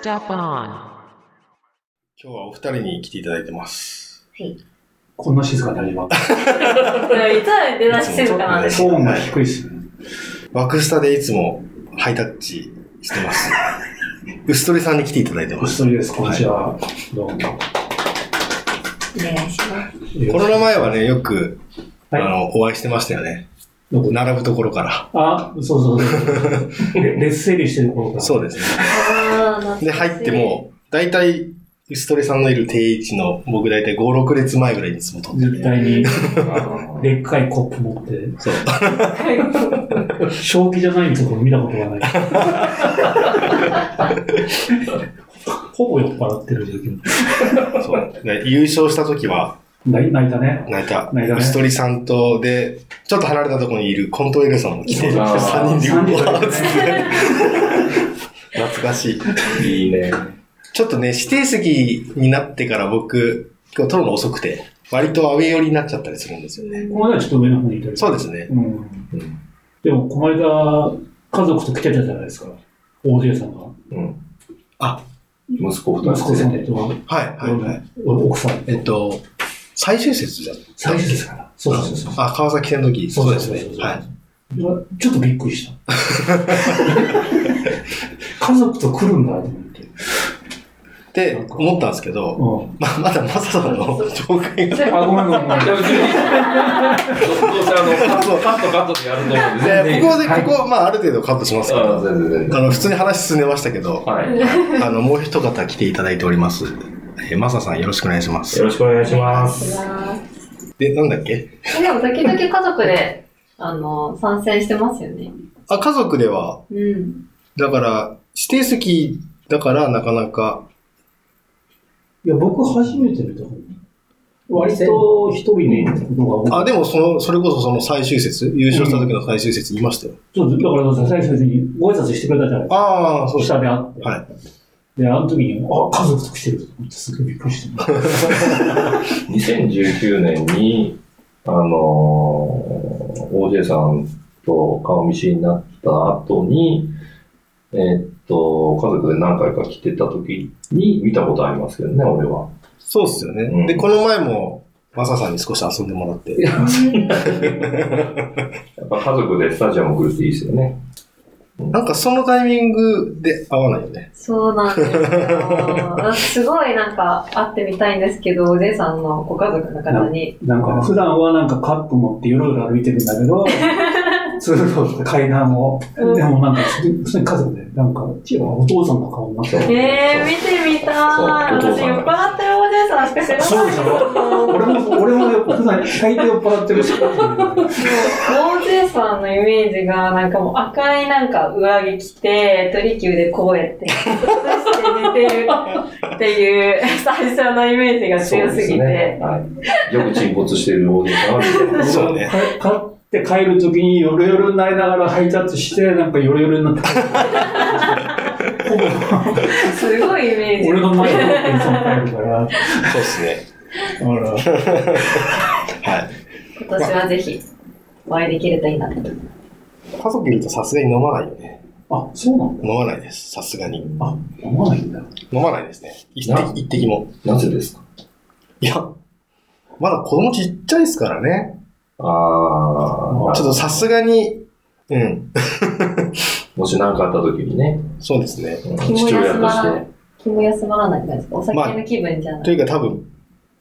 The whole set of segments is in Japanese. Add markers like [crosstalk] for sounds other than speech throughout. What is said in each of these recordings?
Step on. 今日はお二人に来ていただいてます。はい。こんな静かに始まる。いつは出だし静かなんですトーンが低いっすね。ワクスタでいつもハイタッチしてます。ウストリさんに来ていただいてます。お一人です。こんにちは。どうも。お願いします。コロナ前はね、よく、はいあの、お会いしてましたよね。どこ並ぶところから。あ、そうそうそう。レレッス整理してる頃から。そうですね。あーで、入って、も、だいたい、ウストリさんのいる定位置の、僕だいたい5、6列前ぐらいにいつも撮ってて。絶対に、[laughs] でっかいコップ持って、そう。正気じゃないところ見たことがない。[laughs] ほぼ酔っ払ってる時期。そう。で優勝した時は、泣いたね。泣いた。泣いたねウストリさんと、で、ちょっと離れたところにいるコントエルさんも来て、そうそう3人で、うわーっつって。懐かしい。いいね。ちょっとね、指定席になってから僕、今日撮るの遅くて、割とアウェイ寄りになっちゃったりするんですよね。この間ちょっと上の方にいたりそうですね。うん。うんでも、この間、家族と来てたじゃないですか。大勢さんが。うん。あ、息子二人息子さんと、はい、はい、はい。奥さん。えっと、最終節じゃん。最初ですから。そうそうそう。あ、川崎戦の時。そうですね。はい。いやちょっとびっくりした。[laughs] 家族と来るんだと思って。って思ったんですけど、うん。ままだまささんの紹介が。あ、ごめんごめんごめん。どうせあの、カットカットカットでやると思うんで、でここで、ここ、まあ、ある程度カットしますけあど、全然全然。あの、普通に話進んでましたけど、はい。あの、もう一方来ていただいております。えー、マサさんよろしくお願いしますよ。ろしくお願いしまおす。で、なんだっけ？えでも、時々家族で、あの、参戦してますよね。あ、家族では、うん。だから、指定席だからなかなか、いや、僕初めて見た。割と一人にことが多い。あ、でもその、それこそその最終節、優勝した時の最終節言いましたよ。そうだからさ、最初にご挨拶してくれたじゃないですか。ああ、そうです。下で会って。はい。で、あの時に、あ、家族と来てると思ってすごいびっくりして。[laughs] 2019年に、あのー、OJ さんと顔見知りになった後に、えーっと、家族で何回か来てた時に見たことありますけどね、俺は。そうっすよね。うんで、この前も、マサさんに少し遊んでもらって。やっぱ家族でスタジアム来るっていいですよね。なんかそのタイミングで合わないよね。そうなんですよ。私すごいなんか会ってみたいんですけど、おじいさんのご家族の方に。なんか、普段はなんかカップ持っていろいろ歩いてるんだけど、通路と階段を、うん。でもなんか、普通に家族で、なんか、違うお父さんの顔になってそう。えー、見てみたい。そう私酔っ払ってるおじいさんしか知らない。そうでしょ。俺も、俺も普段大抵酔っ払ってるし、もう、OJ さんのイメージが、なんかもう赤いなんか上着着て、鳥球でこうやって、して寝てる。っていう最初のイメージが強すぎて。よく沈没してるおじいさんは。そう。ね。買って帰るときにヨロヨロになりながらハイタッチして、なんかヨロヨロになって、すごいイメージ。俺の前でいつも帰るから、そうっすね。ほら、はい。今年はぜひ、お会いできるといいなと。家族いるとさすがに飲まないよね。あ、そうなんだ。飲まないです。さすがに。あ、飲まないんだ。飲まないですね。一な？滴一滴も。なぜですか？いや、まだ子供ちっちゃいですからね。ああ、ちょっとさすがに、うん。[laughs] もし何かあった時にね、そうですね。父親として。。気も休まらないじゃないですか？お酒の気分じゃない。というか多分、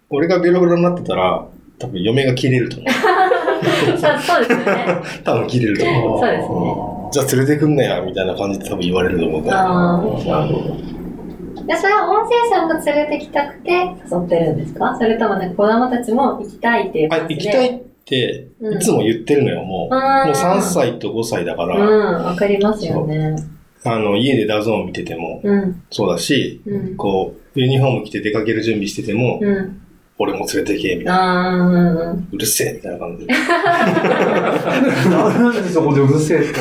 俺がベロベロになってたら、多分嫁が切れると思う。[laughs] そうですよね。[laughs] 多分切れると思う。そうですねじゃあ連れてくんなや、みたいな感じで多分言われると思うから。あなるほど。でそれは音声さんが連れてきたくて誘ってるんですか？それともね、子供たちも行きたいっていうあ、感じで？行きたいいつも言ってるのよ、もう。もう3歳と5歳だから、うん、わかりますよね。あの、家で DAZN 見ててもうん、そうだし、うん、こう、ユニフォーム着て出かける準備してても、うん。俺も連れてけ、みたいな。うるせえ、みたいな感じで。なんでそこでうるせえって。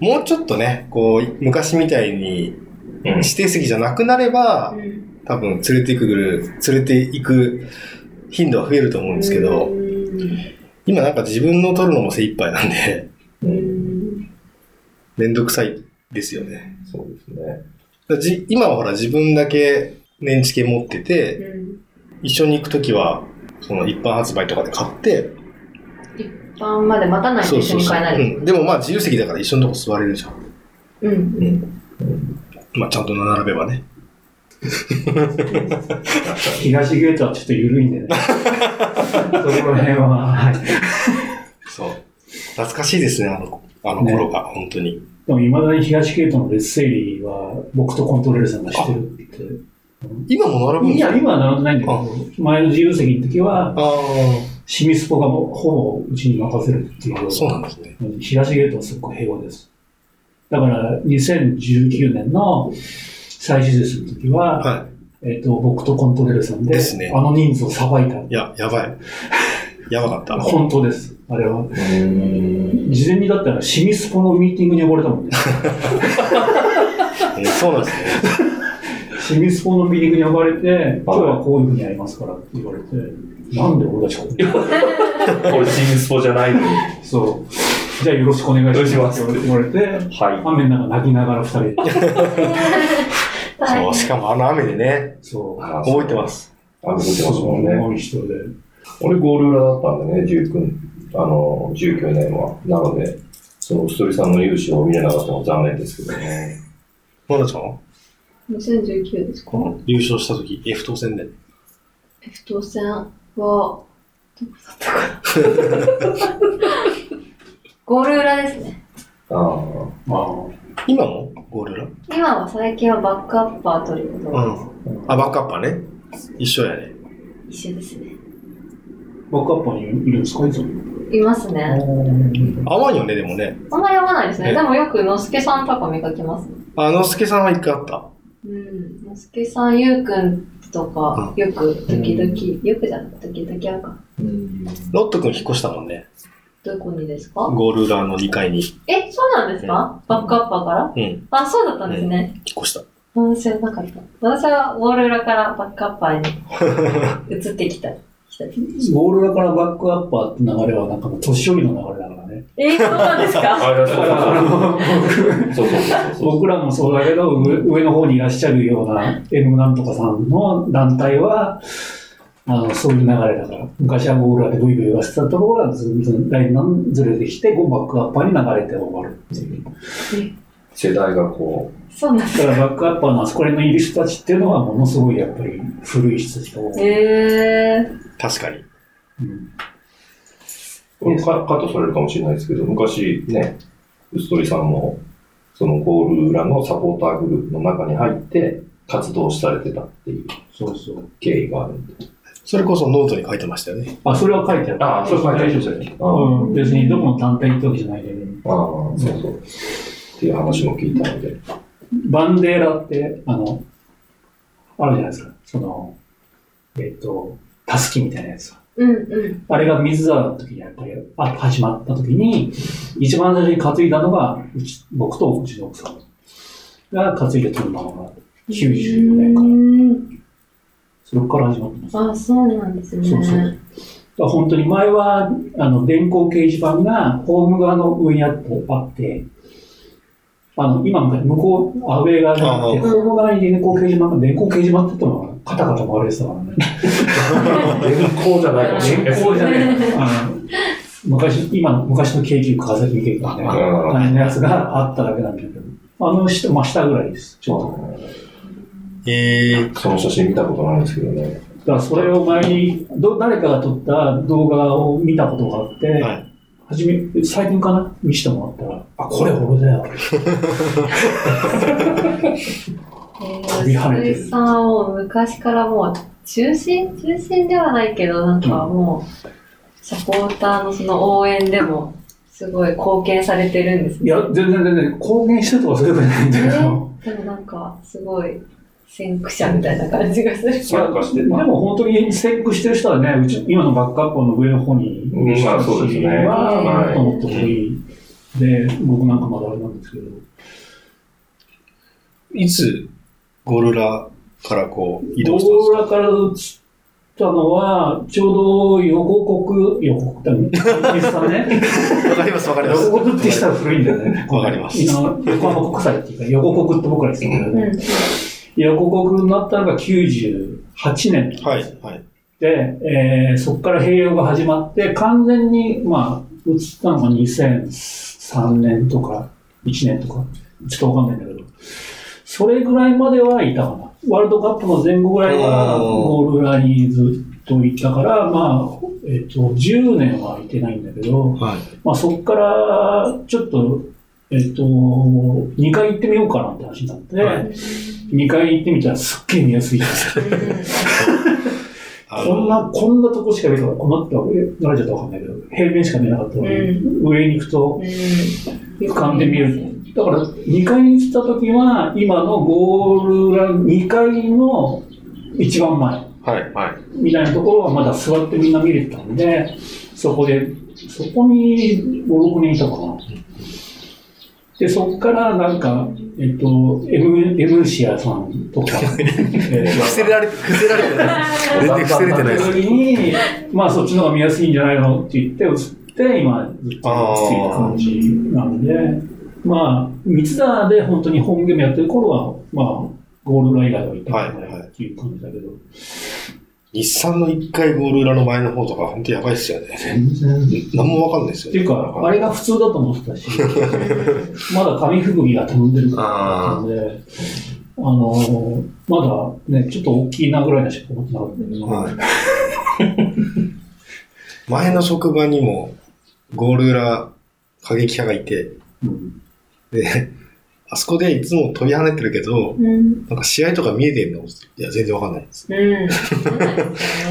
もうちょっとね、こう、昔みたいにうん指定席じゃなくなれば、多分連れてくる、連れて行く頻度は増えると思うんですけど、今なんか自分の撮るのも精一杯なんで、うん。めんどくさいですよね。そうですね。だじ今はほら自分だけ年知券持ってて、うん。一緒に行くときは、その一般発売とかで買って、一般まで待たないと一緒に買えないです。うん。でもまあ自由席だから一緒のとこ座れるじゃん。うん。うん。まあちゃんと並べばね。東ゲートはちょっと緩いんでね。[laughs] そこら辺は、はい。そう。懐かしいですね、あの、あの頃が、本当に。でも、未だに東ゲートのレッセイリーは、僕とコントロールさんが知ってるって。今も並ぶんいや、今は並んでないんだけど、前の自由席の時は、あシミスポがもうほぼうちに任せるっていう。あ、そうなんですね。東ゲートはすごく平和です。だから、2019年の再手術の時は、はえっ、と、僕とコントレールさんで、ですねあの人数をさばいた。い。いや、やばい。やばかった。[laughs] 本当です。あれは。うん。事前にだったら、シミスポのミーティングに呼ばれたもんね。えそうなんですね。シミスポのミーティングに呼ばれて、今日はこういうふうにやりますからって言われて、なんで俺たちここに？[laughs] これ、シンスポじゃないのに。そう。じゃあよろしくお願いしますって言われて、は雨の中泣きながら二人で。そう、しかもあの雨でね、そう。あ覚えてます。あ、覚えてますもんね。重い人で。俺ゴール裏だったんでね、19、あの、19年は。なので、その、ストリさんの勇姿を見れなかったのは残念ですけどね。まなちゃんは？2019ですか優勝した時、F 当選で。F 当選は、どこだったかな [laughs] ゴール裏ですね。ああ。まあ、今も？ゴールラ？今は最近はバックアッパー取ることがうん。あ、バックアッパーね。一緒やね。一緒ですね。バックアッパーにいるんですか？いつも。いますね。合わんよね、でもね。あんまり合わないですね。えでもよくのすけさんとか見かけますね。あのすけさんは一回あった。うん。のすけさん、ゆうくんとか、よく時々、よくじゃなくて時々会うか。うん。ロット君引っ越したもんね。どこにですか？ゴール裏の2階に。え、そうなんですか、バックアッパーから？うん。引っあ、そうだったんですね。越した。うん、知らなかった。私はゴール裏からバックアッパーに [laughs] 移ってきた。ゴール裏からバックアッパーって流れはなんかもう年寄りの流れだからね。えそうなんですか？僕らもそうだけど、上上の方にいらっしゃるような M なんとかさんの団体は、あの、そういう流れだから。昔はゴール裏でブイブイ言わせてたところがずんずんだんだんずれてきて、こうバックアッパーに流れて終わるっていう。世代がこそうなんですだからバックアッパーのあそこら辺のいる人たちっていうのはものすごいやっぱり古い人たちが多い。へえ確かに。うんう、カカットされるかもしれないですけど、昔ね、ウストリさんも、そのゴール裏のサポーターグループの中に入って活動されてたっていうそうそう。経緯があるんで。それこそノートに書いてましたよね。あ、それは書いてある。あそれ書いてあるうん、別にどこの団体ってわけじゃないけど、ああ、そうそう。っていう話も聞いたので。バンデーラって、あの、あるじゃないですか。その、えっ、と、たすきみたいなやつが。うんうん。あれが水沢の時にやっぱり、あ、始まった時に、一番最初に担いだのが、うち、僕とうちの奥さんが担いで取るのが、94年から。年それから始まってます。あ、そうなんですね。そうそうら本当に前は、あの、電光掲示板がホーム側の上にあって、あって、あの、今向かい向こう、アウェー側にあって、あホーム側に電光掲示板が、電光掲示板って言っても、カタカタ回れてたからね。電光じゃないかもしれない電光じゃねえ。[laughs] あの昔、今の、昔の京急川崎見てるからね、うん大変なやつがあっただけなんだけど、あの下、真下ぐらいです、ちょうど。えその写真見たことないんですけどね。だからそれを前にど誰かが撮った動画を見たことがあって、ー、はい。初め、最近かな見せてもらったら、あ、これ俺だよ。え飛び跳ねてるさんを昔からもう中心中心ではないけど、なんかもう、サポーターのその応援でも、すごい貢献されてるんですね。いや、全然全然、公言してるとかそういうことじゃないんだけど、でもなんか、すごい、先駆者みたいな感じがする。参加してでた。も本当に先駆してる人はね、うち今のバックアップの上の方にいる人まあそうですねは、はいもっともっと多い。で、僕なんかまだあれなんですけど、いつ、ゴルラからこう、移動ゴしたんですかール裏から移ったのは、ちょうど横国、横国って何さんね。わかります、わかります。横国ってしたら古いんだよね。わかります今横浜国際っていうか、横国って僕ら言ってたけどね。うん。横国になったのが98年はい、はい。で、えーそこから併用が始まって、完全に、まあ、移ったのが2003年とか、1年とか、ちょっとわかんないんだけど、それぐらいまではいたかな。ワールドカップの前後ぐらいは、うんゴール裏にずっといたから、まあ、えっ、と、10年はいてないんだけど、はい。まあ、そこから、ちょっと、えっ、と、2回行ってみようかなって話になって、はい2回行ってみたらすっげえ見やすい。あこんな、こんなとこしか見えなかった。こんなって慣れちゃったらわかんないけど、平面しか見えなかったのに、う上に行くとうん。俯瞰で見える。だから、2階に行った時は、今のゴール裏2階の一番前はい、はい。みたいなところはまだ座ってみんな見れてたんで、そこで、そこに5、6人いたかな。で、そこからなんか、えっと、M、M シアさんとか、[laughs] えー伏せられて、伏せられてない。[laughs] 全然伏せれてないです。時に、まあそっちの方が見やすいんじゃないのって言って移って、今ずっとついた感じなんで、まあ、三田で本当にホームゲームやってる頃は、まあ、ゴール裏以外は行ったことないっていう感じだけど、日産の一回ゴール裏の前の方とか、本当やばいっすよね。全然。何もわかんないですよね。っていうか、あれが普通だと思ってたし、まだ紙吹雪が飛んでるからだったので、あのまだね、ちょっと大きいなぐらいなしか思ってなかったんだけど、はい。前の職場にも、ゴール裏過激派がいて、うんで、あそこでいつも飛び跳ねてるけど、うん。なんか試合とか見えてんの？いや、全然わかんないです。うん。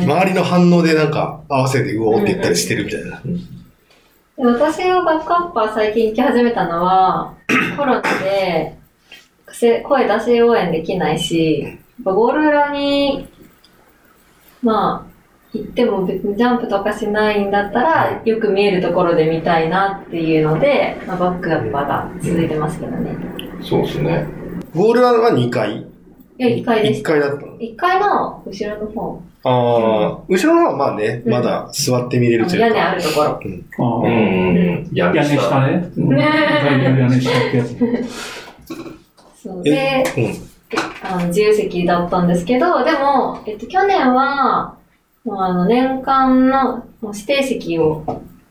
周りの反応でなんか合わせてうおーって言ったりしてるみたいな。で私がバックアッパー最近行き始めたのは、[coughs] コロナで、せ声出し応援できないし、ゴール裏に、まあ、行っても別にジャンプとかしないんだったら、よく見えるところで見たいなっていうので、まあ、バックアッパーが続いてますけどね。そうですね。ゴール裏は2階いや、1階でし1た。階だったの？1階の後ろの方、ああ、後ろの方はまあね、うんまだ座って見れあるという屋根あるところ。あうあん。屋屋根下ね。ね外野屋根下ってやつ。そうえで、うん。あの自由席だったんですけど、でも、えっと、去年は、もうあの、年間のもう指定席を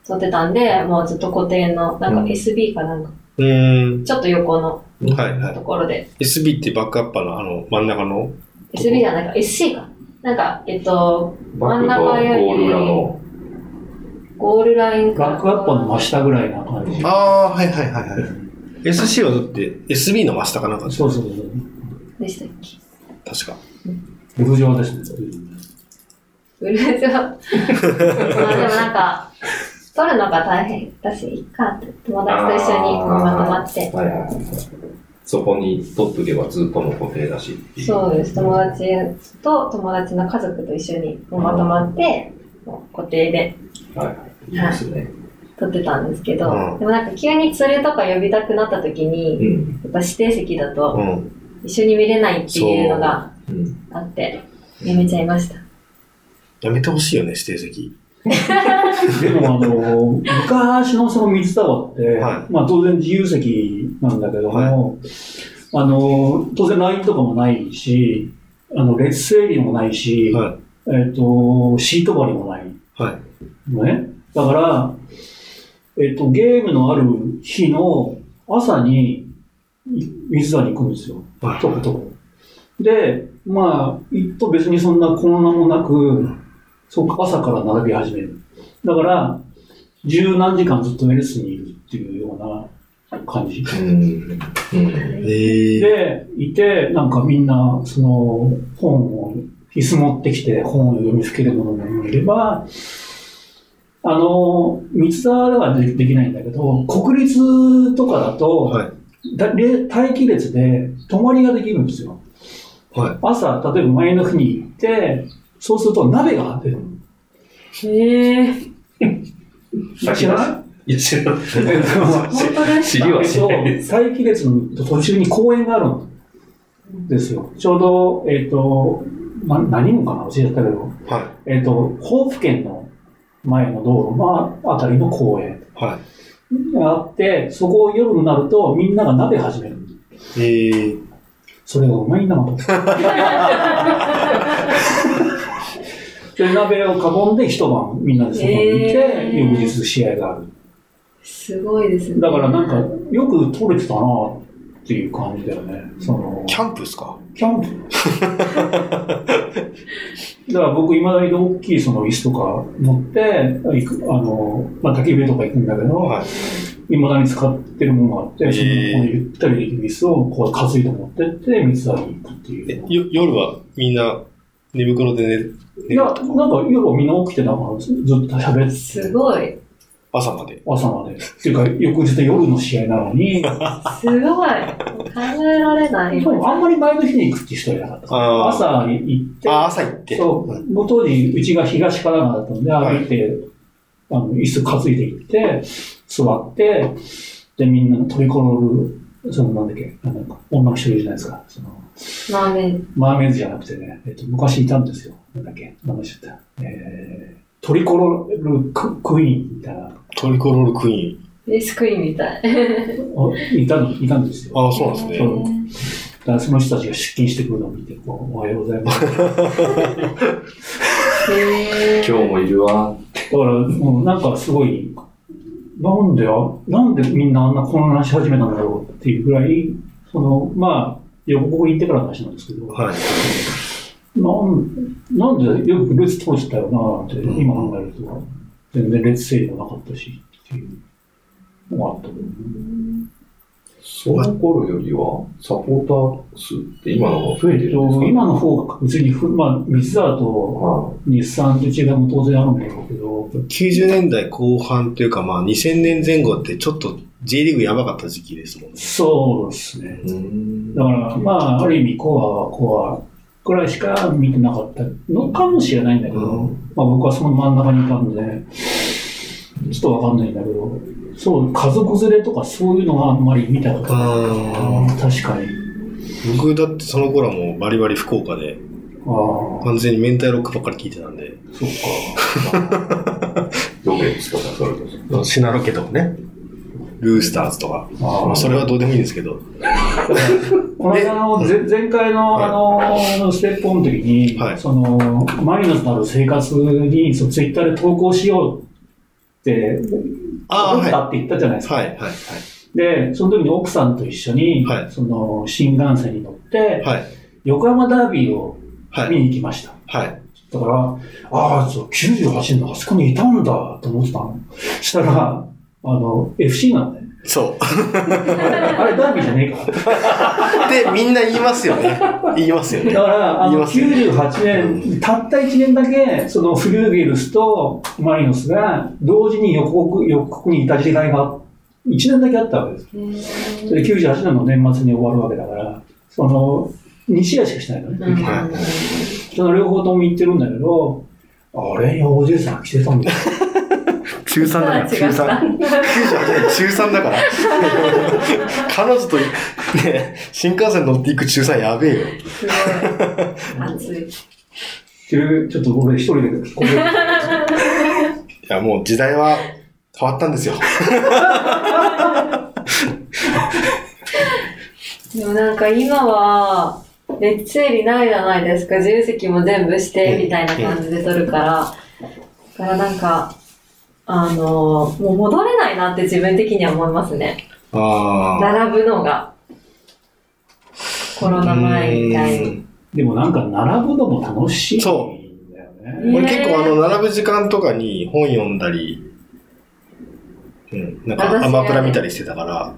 取ってたんで、もうずっと固定の、なんかうん SB かなんか、うーん。ちょっと横のはいはいと。ころで、SB ってバックアッパーのあの真ん中の？SB じゃないか、SC か。なんか、えっと、バックとゴール裏の。ゴールラインバックアッパーの真下ぐらいな感じ。ああ、はいはいはいはい。SC はだって SB の真下かなんかそうそうそう。でしたっけ？確か。ゴルジョワですね。ブルージョまあでもなんか、取るのが大変だし、いっかって、友達と一緒にまとまって。はいはいはい。そこに取っとけばずっとの固定だし。そうです。友達と友達の家族と一緒にまとまって、もう固定ではいはい。いいですね。撮ってたんですけど、うんでもなんか急に連れとか呼びたくなった時に、うん。やっぱ指定席だとうん。一緒に見れないっていうのがうん。あって、やめちゃいました。やめてほしいよね、指定席。でも、あの、昔のその水タワーって、はまあ当然自由席なんだけども、はあの、当然ラインとかもないし、あの、列整理もないし、はえっ、と、シート張りもないはい。のね。だから、えっ、と、ゲームのある日の朝にい水沢に行くんですよ。はい。とことこ。で、まあ、行くと別にそんな混乱もなく、そうか朝から並び始める。だから、十何時間ずっとレッスンにいるっていうような感じ。うん。うん。ええで、いて、なんかみんな、その、本を、椅子持ってきて本を読みふける者もいれば、あの、三沢ではでできないんだけど、国立とかだと、はい。だれ待機列で泊まりができるんですよ。はい。朝、例えば前の日に行って、そうすると鍋が出る。へえ。知らない？いや、知らない。知りはしない。です。待機列の途中に公園があるんですよ。ちょうど、えっ、と、な何もかな教えたけど、はえっ、と、ホープ県の前の道路のあたりの公園があって、そこを夜になるとみんなが鍋始める。い。えー、それがうまいな、また。で、鍋を囲んで一晩みんなで外にいて、へー翌日試合がある。すごいですね。だからなんか、よく撮れてたなっていう感じだよね。その、キャンプですか？キャンプ [laughs] だから僕、いまだに大きいその椅子とか持って、行く、あの、まあ、焚き火とか行くんだけど、はい。いまだに使ってるものがあって、そのへーこのゆったりできる椅子をこう担いで持ってって、三つに行くっていう。夜はみんな寝袋で寝るいや、なんか夜はみんな起きてたからずずっと喋ってすごい。朝まで。朝まで。っていうか、翌日夜の試合なのに、すごい。考えられない。でもあんまり前の日に行くって人はいなかった。朝行って、あ、朝行って。そう、もう当時、うちが東神奈川だったので、はい歩いて、あの、椅子担いで行って、座って、で、みんなトリコロール、その、なんだっけ、なんか、女の人いるじゃないですか。その、マーメイマーメイズじゃなくてね、えっと、昔いたんですよ。なんだっけ、名前知った。えー、トリコロールククイーンみたいな、トリコロールクイド。レースクイーンみたい。[laughs] あいたの、いたんですよ。ーン。あ、そうなんですね。だからその人たちが出勤してくるのを見て、こう、おはようございます。今日もいるわ。ら、もうなんかすごい、なんでよ、なんでみんなあんな混乱し始めたんだろうっていうぐらい、その、まあ、横国行ってからの話なんですけど、はい。なんなんでよく列通してたよなって、今考えると、全然列整理もなかったし、っていうのがあったけどね。その頃よりは、サポーター数って今の方が増えてるんですか？今の方が確実にふ、まあ、三沢とは日産と違いも当然あるんだろうけど、90年代後半というか、まあ2000年前後ってちょっと J リーグやばかった時期ですもんね。そうですね。だから、まあ、ある意味、コアはコアくらいしか見てなかったのかもしれないんだけど、うんまあ僕はその真ん中にいたんで、ちょっとわかんないんだけど、そう、家族連れとかそういうのはあんまり見たことない。確かに。僕だってその頃はもうバリバリ福岡で、ああ、完全に明太ロックばっかり聞いてたんで、そっか。[laughs] ロケですかそれこそ。シナロケとかね、ルースターズとか、まあそれはどうでもいいんですけど、この間の前前回のあのステップオンの時に、はいそのマリノスのある生活にそうツイッターで投稿しようって。思ったって言ったじゃないですか。はい、はい、はい。で、その時に奥さんと一緒に、はいその新幹線に乗って、はい、横浜ダービーをはい、見に行きました。はい。だから、ああ、そう、98年のあそこにいたんだと思ってたの。したら、あの、FC なんだよね。そう。[laughs] あれダービーじゃねえから。[laughs] で、みんな言いますよね。言いますよねだ。から、あの、言いますよね98年、たった1年だけ、そのフルーゲルスとマリノスが同時に予告、予告にいた時代が1年だけあったわけです。それで98年の年末に終わるわけだから、その、2試合しかしないのね。その両方とも言ってるんだけど、あれにおじいさん来てたんだよ。中3だから、中3。98年中3だから。[laughs] 彼女と、ね、新幹線乗っていく中3やべえよ。すごい。熱い。ちょっと俺一人で聞こえる。[laughs] いや、もう時代は変わったんですよ。[laughs] でもなんか今は、列整理ないじゃないですか。自由席も全部して、みたいな感じで取るから。だからなんか、あのもう戻れないなって自分的には思いますね。ああ。並ぶのが。コロナ前みたいに。でもなんか並ぶのも楽しいんだそよね。俺結構あの、並ぶ時間とかに本読んだり、うん、なんか私アマプラ見たりしてたから、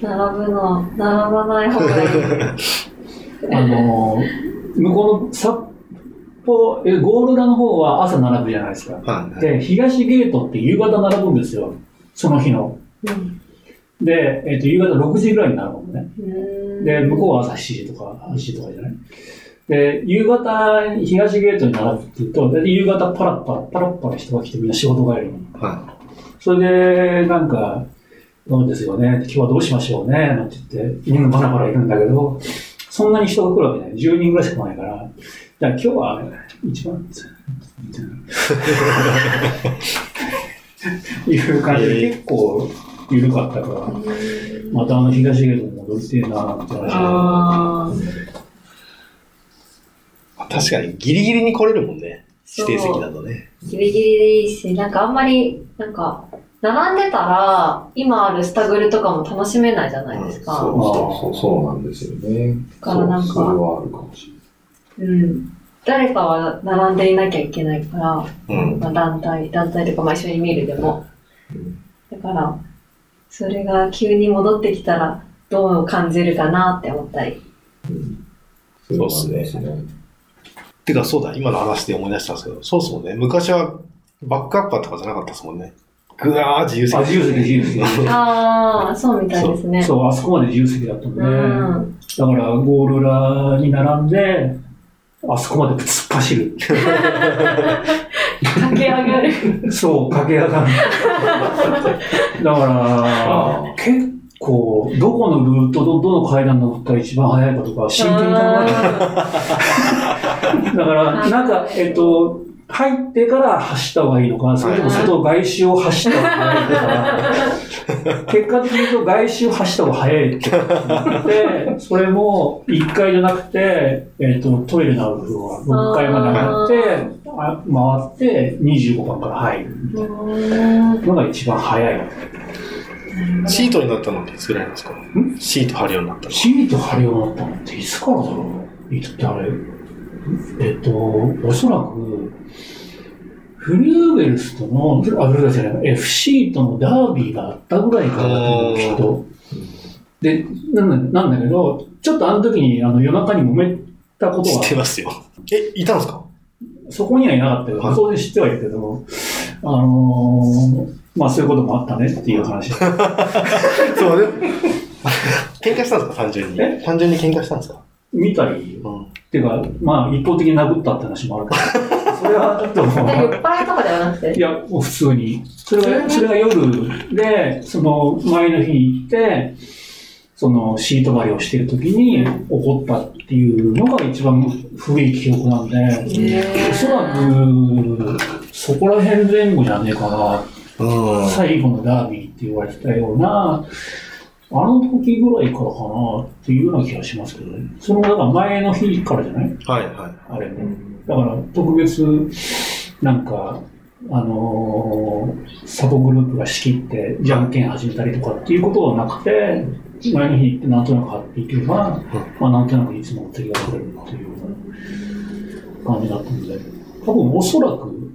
並ぶの、並ばない方がいい。[laughs] あの、向こうの札幌、えゴール裏の方は朝並ぶじゃないですか。はい。で、東ゲートって夕方並ぶんですよ。その日の。うんで、えっ、と、夕方6時ぐらいに並ぶのね。で、向こうは朝7時とか8時とかじゃない？で、夕方、東ゲートに並ぶって言うと、大体夕方パラッパラ、パラッパラ人が来てみんな仕事帰りに。はそれで、なんか、そうですよね、今日はどうしましょうね、なんて言って、みんなバラバラいるんだけど、そんなに人が来るわけない。10人ぐらいしか来ないから、じゃあ今日は一番、いう感じで結構緩かったから、またあの東ゲートに戻りてえなって話ああ。確かにギリギリに来れるもんね。指定席だとね。ギリギリでいいし、なんかあんまり、なんか、並んでたら、今あるスタグルとかも楽しめないじゃないですか。そうそうそう、そうなんですよね。だからなんかそれはあるかもしうん。誰かは並んでいなきゃいけないから、うん。まあ、団体、団体とか、まあ、一緒に見るでも。だから、それが急に戻ってきたら、どう感じるかなって思ったり。れない。そうですね。てかそうだ、今の話で思い出したんですけど、そうっすもんね。昔はバックアッパーとかじゃなかったですもんね。ぐわー自由席。あ、自由席、自由席。ああ、そうみたいですね。そう、あそこまで自由席だったんで、うん。だからゴール裏に並んで、あそこまで突っ走る。駆け上がる。そう、駆け上がる。だから、結構、どこのルート、どどの階段登ったら一番早いかとか、真剣に考えてあだから、なんか、えっと、入ってから走った方がいいのか、それとも外外周を走った方が早いのか、[laughs] 結果的に言うと外周を走った方が早いってなって、それも1回じゃなくて、えっと、トイレのあるフロア6階まで上がって、あ回って25番から入るーのが一番早い。シートになったのっていつぐらいなんですか？シート貼るようになったの。シート貼るようになったのっていつからだろう？いつってあれ？えっと、おそらく、フリューベルスとの、あ、フリューベルスじゃない、FC とのダービーがあったぐらいからだと思う、きっと。で、なんだなんだけど、ちょっとあの時にあの夜中に揉めたこと知はってますよ。え、いたんですか？そこにはいなかったよ。はい当然知ってはいるけど、あのーまあそういうこともあったねっていう話。[laughs] そうね。喧嘩したんですか？単純にえ？単純に喧嘩したんですか？見たり、うん。っていうか、まあ一方的に殴ったって話もあるから、それはちょっともうえ [laughs] 酔っ払いとかではなくていや、もう普通に。それが、それが夜で、その前の日に行って、そのシート張りをしてる時に起こったっていうのが一番古い記憶なんで、おそらく、そこら辺前後じゃねえかな。うん。最後のダービーって言われてたような、あの時ぐらいからかなっていうような気がしますけどね。その、だから前の日からじゃない？はいはい。あれ。も。だから特別、なんか、あのーサブグループが仕切って、じゃんけん始めたりとかっていうことはなくて、前の日行ってなんとなく張っていけば、まあなんとなくいつもの釣りが取れるっていうような感じだったんで、多分おそらく、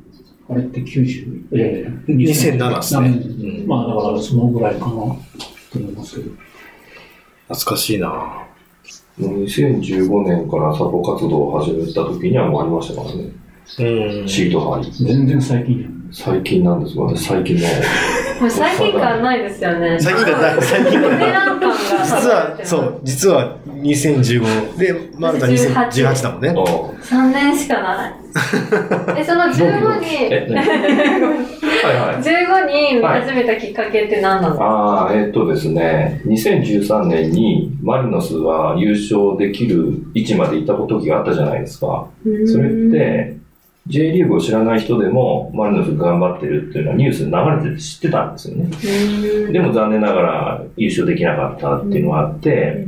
あれって90、いやいやいや、2007ですね。まあだからそのぐらいかな。と思いますけど。懐かしいなもう2015年からサポ活動を始めた時にはもうありましたからね。うん。シート貼り。全然最近じゃん。最近なんですよ。私最近の。もう最近感ないですよね。最近がない、最近がベテない。実は、そう、実は2015で、マルタ2018だもんね。3年しかない。え、その15に、え、何？はいはい。15に見始めたきっかけって何なの、ああ、えっとですね、2013年にマリノスは優勝できる位置まで行った時があったじゃないですか。それって、J リーグを知らない人でもマリノスが頑張ってるっていうのはニュースで流れてて知ってたんですよね。うんでも残念ながら優勝できなかったっていうのがあって、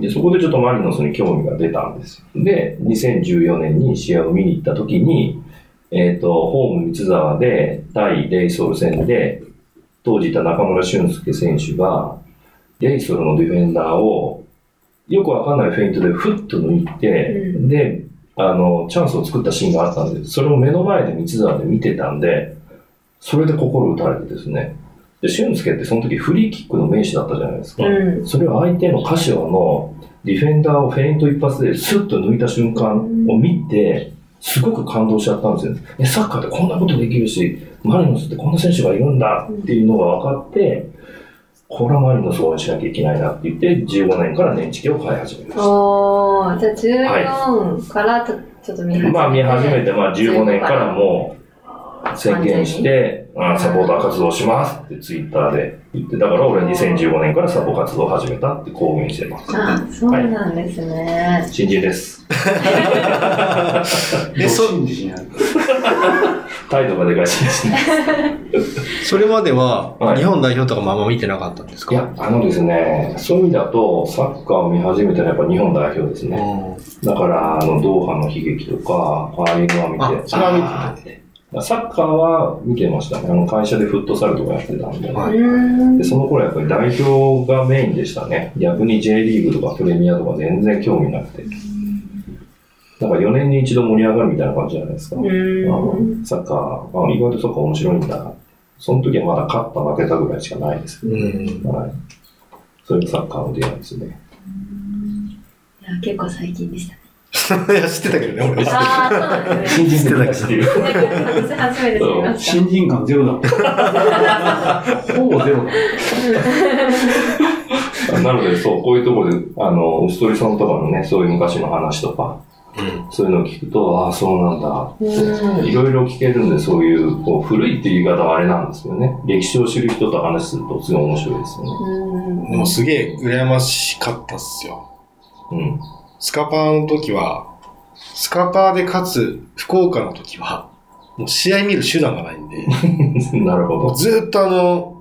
で、そこでちょっとマリノスに興味が出たんですよ。で、2014年に試合を見に行った時に、えっ、と、ホーム三沢で対レイソル戦で、当時いた中村俊輔選手が、レイソルのディフェンダーを、よくわかんないフェイントでふっと抜いて、うで、あの、チャンスを作ったシーンがあったんで、それを目の前で三沢で見てたんで、それで心打たれてですね。で、俊介ってその時フリーキックの名手だったじゃないですか。うん。それを相手の柏のディフェンダーをフェイント一発でスッと抜いた瞬間を見て、すごく感動しちゃったんですよ。えサッカーでこんなことできるし、マリノスってこんな選手がいるんだっていうのが分かって、これはマリノスを応援しなきゃいけないなって言って、15年から年チケを買い始めましおー、じゃあ14からちょちょっと見始た。めて。まあ見始めて、まあ15年からもう、宣言して、あサポーター活動しますってツイッターで言って、だから俺は2015年からサポ活動を始めたって公言してます。あ、そうなんですね。新人です。[laughs] [laughs] え、そ、信じしない。態度がでかい新人です。[laughs] それまでははい日本代表とかもあんま見てなかったんですか？いや、あのですね、そういう意味だと、サッカーを見始めたのはやっぱ日本代表ですね。うんだから、あの、ドーハの悲劇とか、ああいうのは見て、あそれは見てたサッカーは見てましたね。あの、会社でフットサルとかやってたんで。はうーんで、その頃やっぱり代表がメインでしたね。逆に J リーグとかプレミアとか全然興味なくて。なんか4年に一度盛り上がるみたいな感じじゃないですか。サッカー、あ意外とサッカー面白いんだ。その時はまだ勝った負けたぐらいしかないです。うん。はい。そういうサッカーの出会いですね。いや、結構最近でしたね。[laughs] いや、知ってたけどね、俺は。ああ、そうなんですね。新人で知ってる。私初めて知りました。新人感ゼロだ。ほぼゼロだ。[laughs] なので、そう、こういうところで、あの、ウストリソンとかのね、そういう昔の話とか、そういうのを聞くと、ああ、そうなんだ。うんいろいろ聞けるんで、そういう、こう、古いっていう言い方はあれなんですけどね。歴史を知る人と話すると、すごい面白いですよね。うんでもすげえ羨ましかったっすよ。うん。スカパーの時は、スカパーで勝つ福岡の時は、もう試合見る手段がないんで、[laughs] なるほど。もうずーっとあの、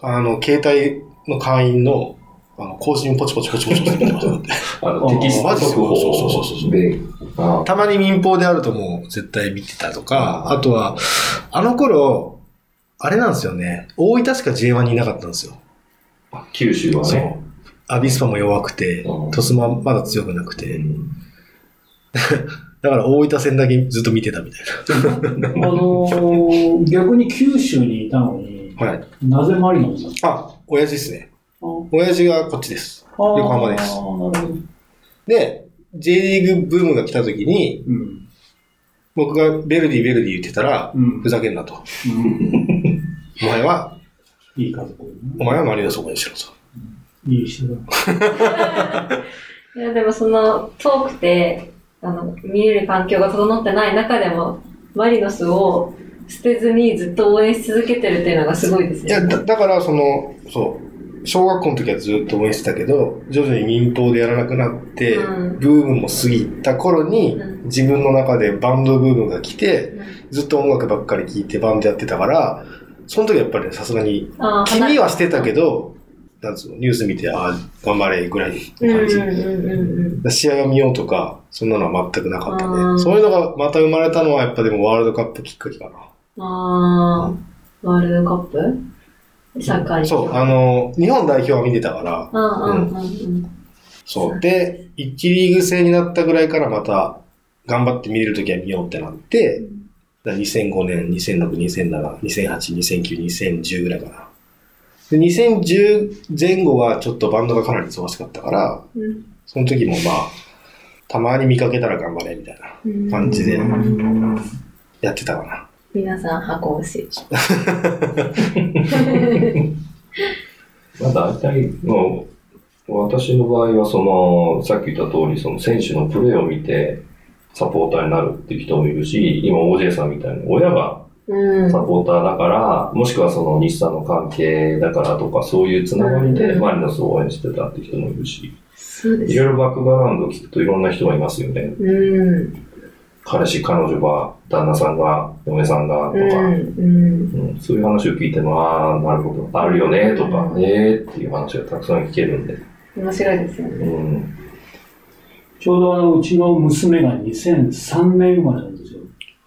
あの、携帯の会員の、あの、更新をポチポチポチポチポチ見てましたって。あの、テキスト速報そうそうそうそうで、たまに民放であるともう絶対見てたとか、あとは、あの頃、あれなんですよね。大分しか J1 にいなかったんですよ。九州はそうね。。アビスパも弱くてうん、トスマまだ強くなくうて、んだから大分戦だけずっと見てたみたいあのー、逆に九州にいたのに、はい。なぜマリノスあ、親父ですね。た親父がこっちです。横横浜です。で、J リーグブームが来た時に、うん。僕がベルディベルディ言ってたら、うんふざけんなと。うん。お前は、いい家族。お前はマリノス応援しろと。いい人だ。[laughs] いや、でもその、遠くて、あの、見れる環境が整ってない中でも、マリノスを捨てずにずっと応援し続けてるっていうのがすごいですね。いや、だだから、その、そう、小学校の時はずっと応援してたけど、徐々に民放でやらなくなって、うんブームも過ぎた頃に、うん自分の中でバンドブームが来て、ずっと音楽ばっかり聴いてバンドやってたから、その時はやっぱりねさすがに、気にはしてたけど、なんつうの、ニュース見て、ああ、頑張れぐらいの感じ。うんうんうんうん試合を見ようとか、そんなのは全くなかったね。そういうのがまた生まれたのは、やっぱでもワールドカップきっかけかな。うん。ああ、ワールドカップ？サッカーに。そう、あの、日本代表は見てたから、うんうんうんうん。そう。で、1リーグ制になったぐらいからまた、頑張って見れるときは見ようってなって、だから2005年、2006、2007、2008、2009、2010ぐらいかな。で、2010前後はちょっとバンドがかなり忙しかったから、うんその時もまあ、たまに見かけたら頑張れみたいなうん感じでやってたかな。皆さん箱推し。まあ大体、もう、私の場合は、その、さっき言った通り、その選手のプレーを見て、サポーターになるっていう人もいるし、今 OJ さんみたいな、親がうん。サポーターだから、もしくはその日産の関係だからとか、そういうつながりでうんマリノスを応援してたって人もいるし。いろいろバックグラウンドを聞くといろんな人がいますよね。うん。彼氏、彼女が、旦那さんが、嫁さんが、とか、そういう話を聞いても、ああ、なるほど、あるよね、とか、うんええっていう話がたくさん聞けるんで。面白いですようね。ん。ちょうどあの、うちの娘が2003年生まれなんですよ。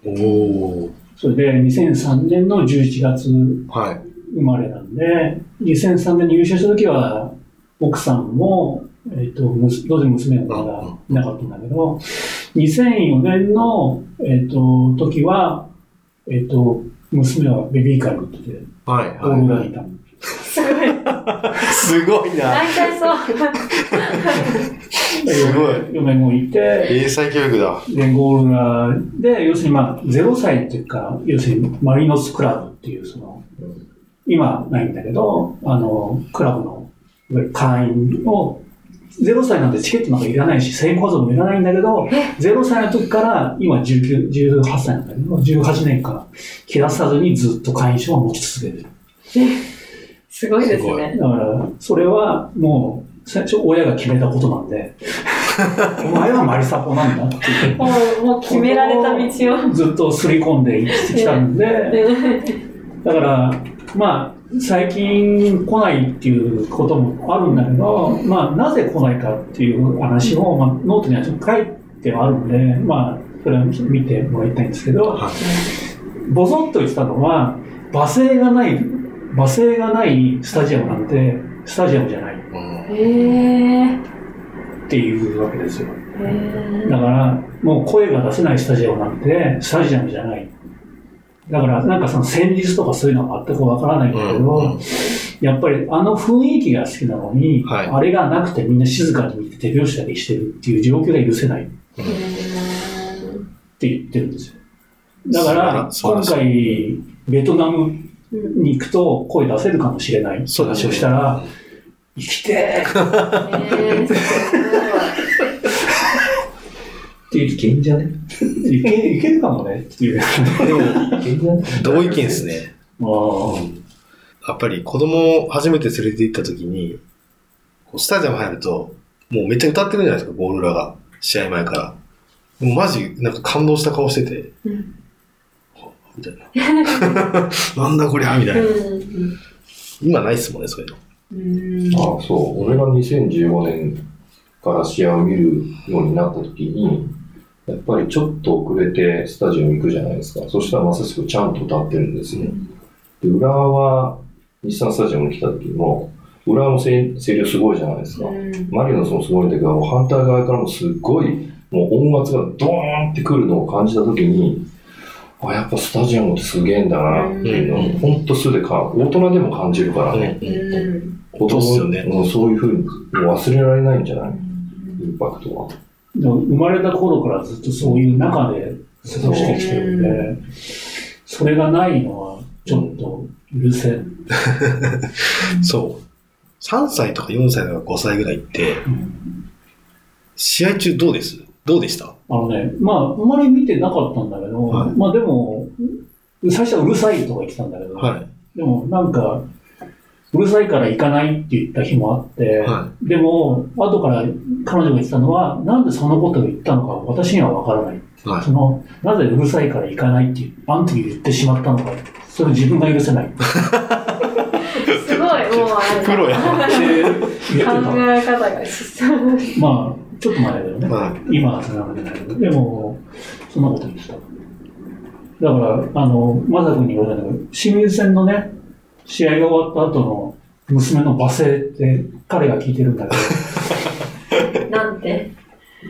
おー。それで2003年の11月はい。生まれなんで、2003年に優勝した時は、奥さんも、えっ、と、むす当時娘がまだいなかったんだけど、2004年の、えっ、と、時は、えっ、と、娘はベビーカーに乗ってて、はい。オール裏にいたの。すごい。[laughs] すごいな。大体そう。すごい。嫁もいて、英才教育だ。で、ゴール裏で、要するにまあ、0歳っていうか、要するにマリノスクラブっていう、その、今ないんだけど、あの、クラブのいわゆる会員を0歳なんてチケットなんかいらないし、成功像もいらないんだけど、0歳の時から、今19、18歳なんだけど、18年間、切らさずにずっと会員証を持ち続けてる。すごいですね。だから、それはもう、最初親が決めたことなんで、[laughs] お前はマリサポなんだって言ってもう、もう決められた道を。ずっと刷り込んで生きてきたんで、だから、まあ、最近来ないっていうこともあるんだけど、まあ、なぜ来ないかっていう話を、まあ、ノートにはちょっと書いてはあるんで、まあ、それは見てもらいたいんですけど、はいボソッと言ってたのは、罵声がない、罵声がないスタジアムなんて、スタジアムじゃないっていうわけですよ。へだから、もう声が出せないスタジアムなんて、スタジアムじゃない。だから、なんかその戦術とかそういうのは全くわからないんだけど、うんやっぱりあの雰囲気が好きなのに、はい。あれがなくてみんな静かに見て手拍子だけしてるっていう状況が許せないって言ってるんですよ。だから、今回、ベトナムに行くと声出せるかもしれないって話をしたら、生きてーっていけんじゃね？いけいけるかもねっていう。でも、同意見ですね。ああやっぱり子供を初めて連れて行った時に、こうスタジアム入ると、もうめっちゃ歌ってるじゃないですか、ゴール裏が。試合前から。もうマジ、なんか感動した顔してて、うんみたいな。[laughs] なんだこりゃみたいな。うん今ないっすもんね、そういうの。うんあそう。俺が2015年から試合を見るようになった時に、やっぱりちょっと遅れてスタジオに行くじゃないですか。そしたらまさしくちゃんと歌ってるんですよ。で、浦和は日産スタジアムに来た時も、浦和も声声量すごいじゃないですか。マリノスもすごいんだけど、反対側からもすっごい、もう音圧がドーンってくるのを感じたときに、あ、やっぱスタジアムってすげえんだなっていうのを、うんほんと素でか、大人でも感じるからね。うん子供そうっすよねもうそういうふうにもう忘れられないんじゃない？インパクトは。でも生まれた頃からずっとそういう中で過ごしてきてるんで、それがないのはちょっと許せん。[laughs] そう。3歳とか4歳とか5歳ぐらいって、試合中どうです？どうでした？あのね、まあ、あんまり見てなかったんだけど、はいまあでも、最初はうるさいとか言ってたんだけど、はい。でもなんか、うるさいから行かないって言った日もあって、はでも、後から彼女が言ってたのは、なんでそのことを言ったのか私にはわからない。い。はいその、なぜうるさいから行かないって、あの時言ってしまったのか、それ自分が許せない。ってすごい、もうあれプロや考た。え方が。まあ、ちょっと前だけどね。は今は繋がれないけど、でも、そんなこと言ってた。だから、あの、まさ君に言われたんだけど、清水戦のね、試合が終わった後の娘の罵声って彼が聞いてるんだけど、[laughs] なんて？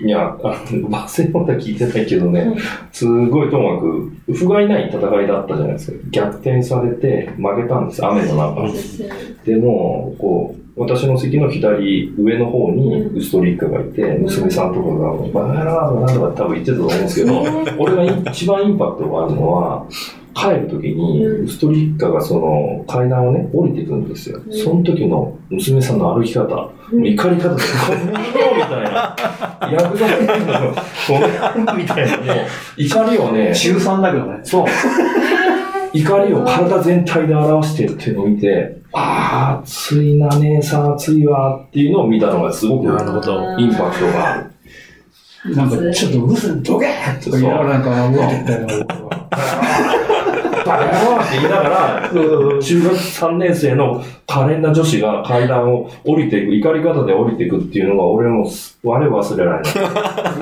いや、あバスまだ聞いてないけどね、うんすごいともかく、不甲斐ない戦いだったじゃないですか。逆転されて負けたんです、雨の中。でも、こう、私の席の左上の方にウストリッカがいて、娘さんとかが、バカ野郎なんとか多分言ってたと思うんですけど、俺が一番インパクトがあるのは、帰るときに、うん。ウストリッカがその階段をね、降りていくんですよ。うん。その時の娘さんの歩き方、怒り方で、こんなのみたいな、[laughs] ヤクザみたいなの、こんなみたいな、もう怒りをね、中3だけどね。そう。怒りを体全体で表してるっていうのを見て、ああ、暑いな、姉さん暑いわっていうのを見たのがすごくなるほどインパクトがある。なんか、ちょっとうるせえ、どけーとか言いながらなんか動いてったような。バカ野郎って言いながら、中学3年生の可憐な女子が階段を降りていく、怒り方で降りていくっていうのが俺も我忘れられない。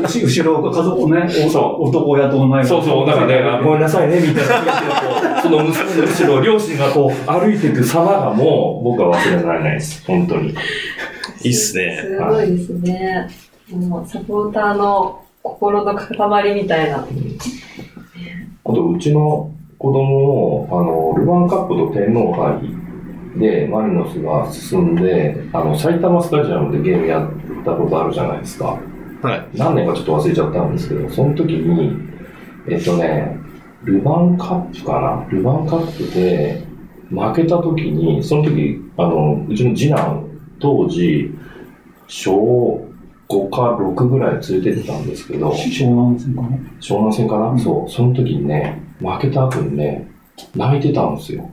後後ろ、家族ね、そ男親と女がそうそう、だからね、あごめんなさいね、みたいなその娘の後ろを両親がこう歩いていく様がもう僕は忘れられないです。本当に。い。いいっすね。すごいですね。もうサポーターの心の塊みたいな。あと、うちの子供を、あの、ルヴァンカップと天皇杯でマリノスが進んで、あの、埼玉スタジアムでゲームやったことあるじゃないですか。はい。何年かちょっと忘れちゃったんですけど、その時に、えっとね、ルヴァンカップかな？ルヴァンカップで負けた時に、その時、あの、うちの次男、当時、小5か6ぐらい連れてってたんですけど、湘南戦かな？湘南戦かな、そう、その時にね、負けた後にね、泣いてたんですよ。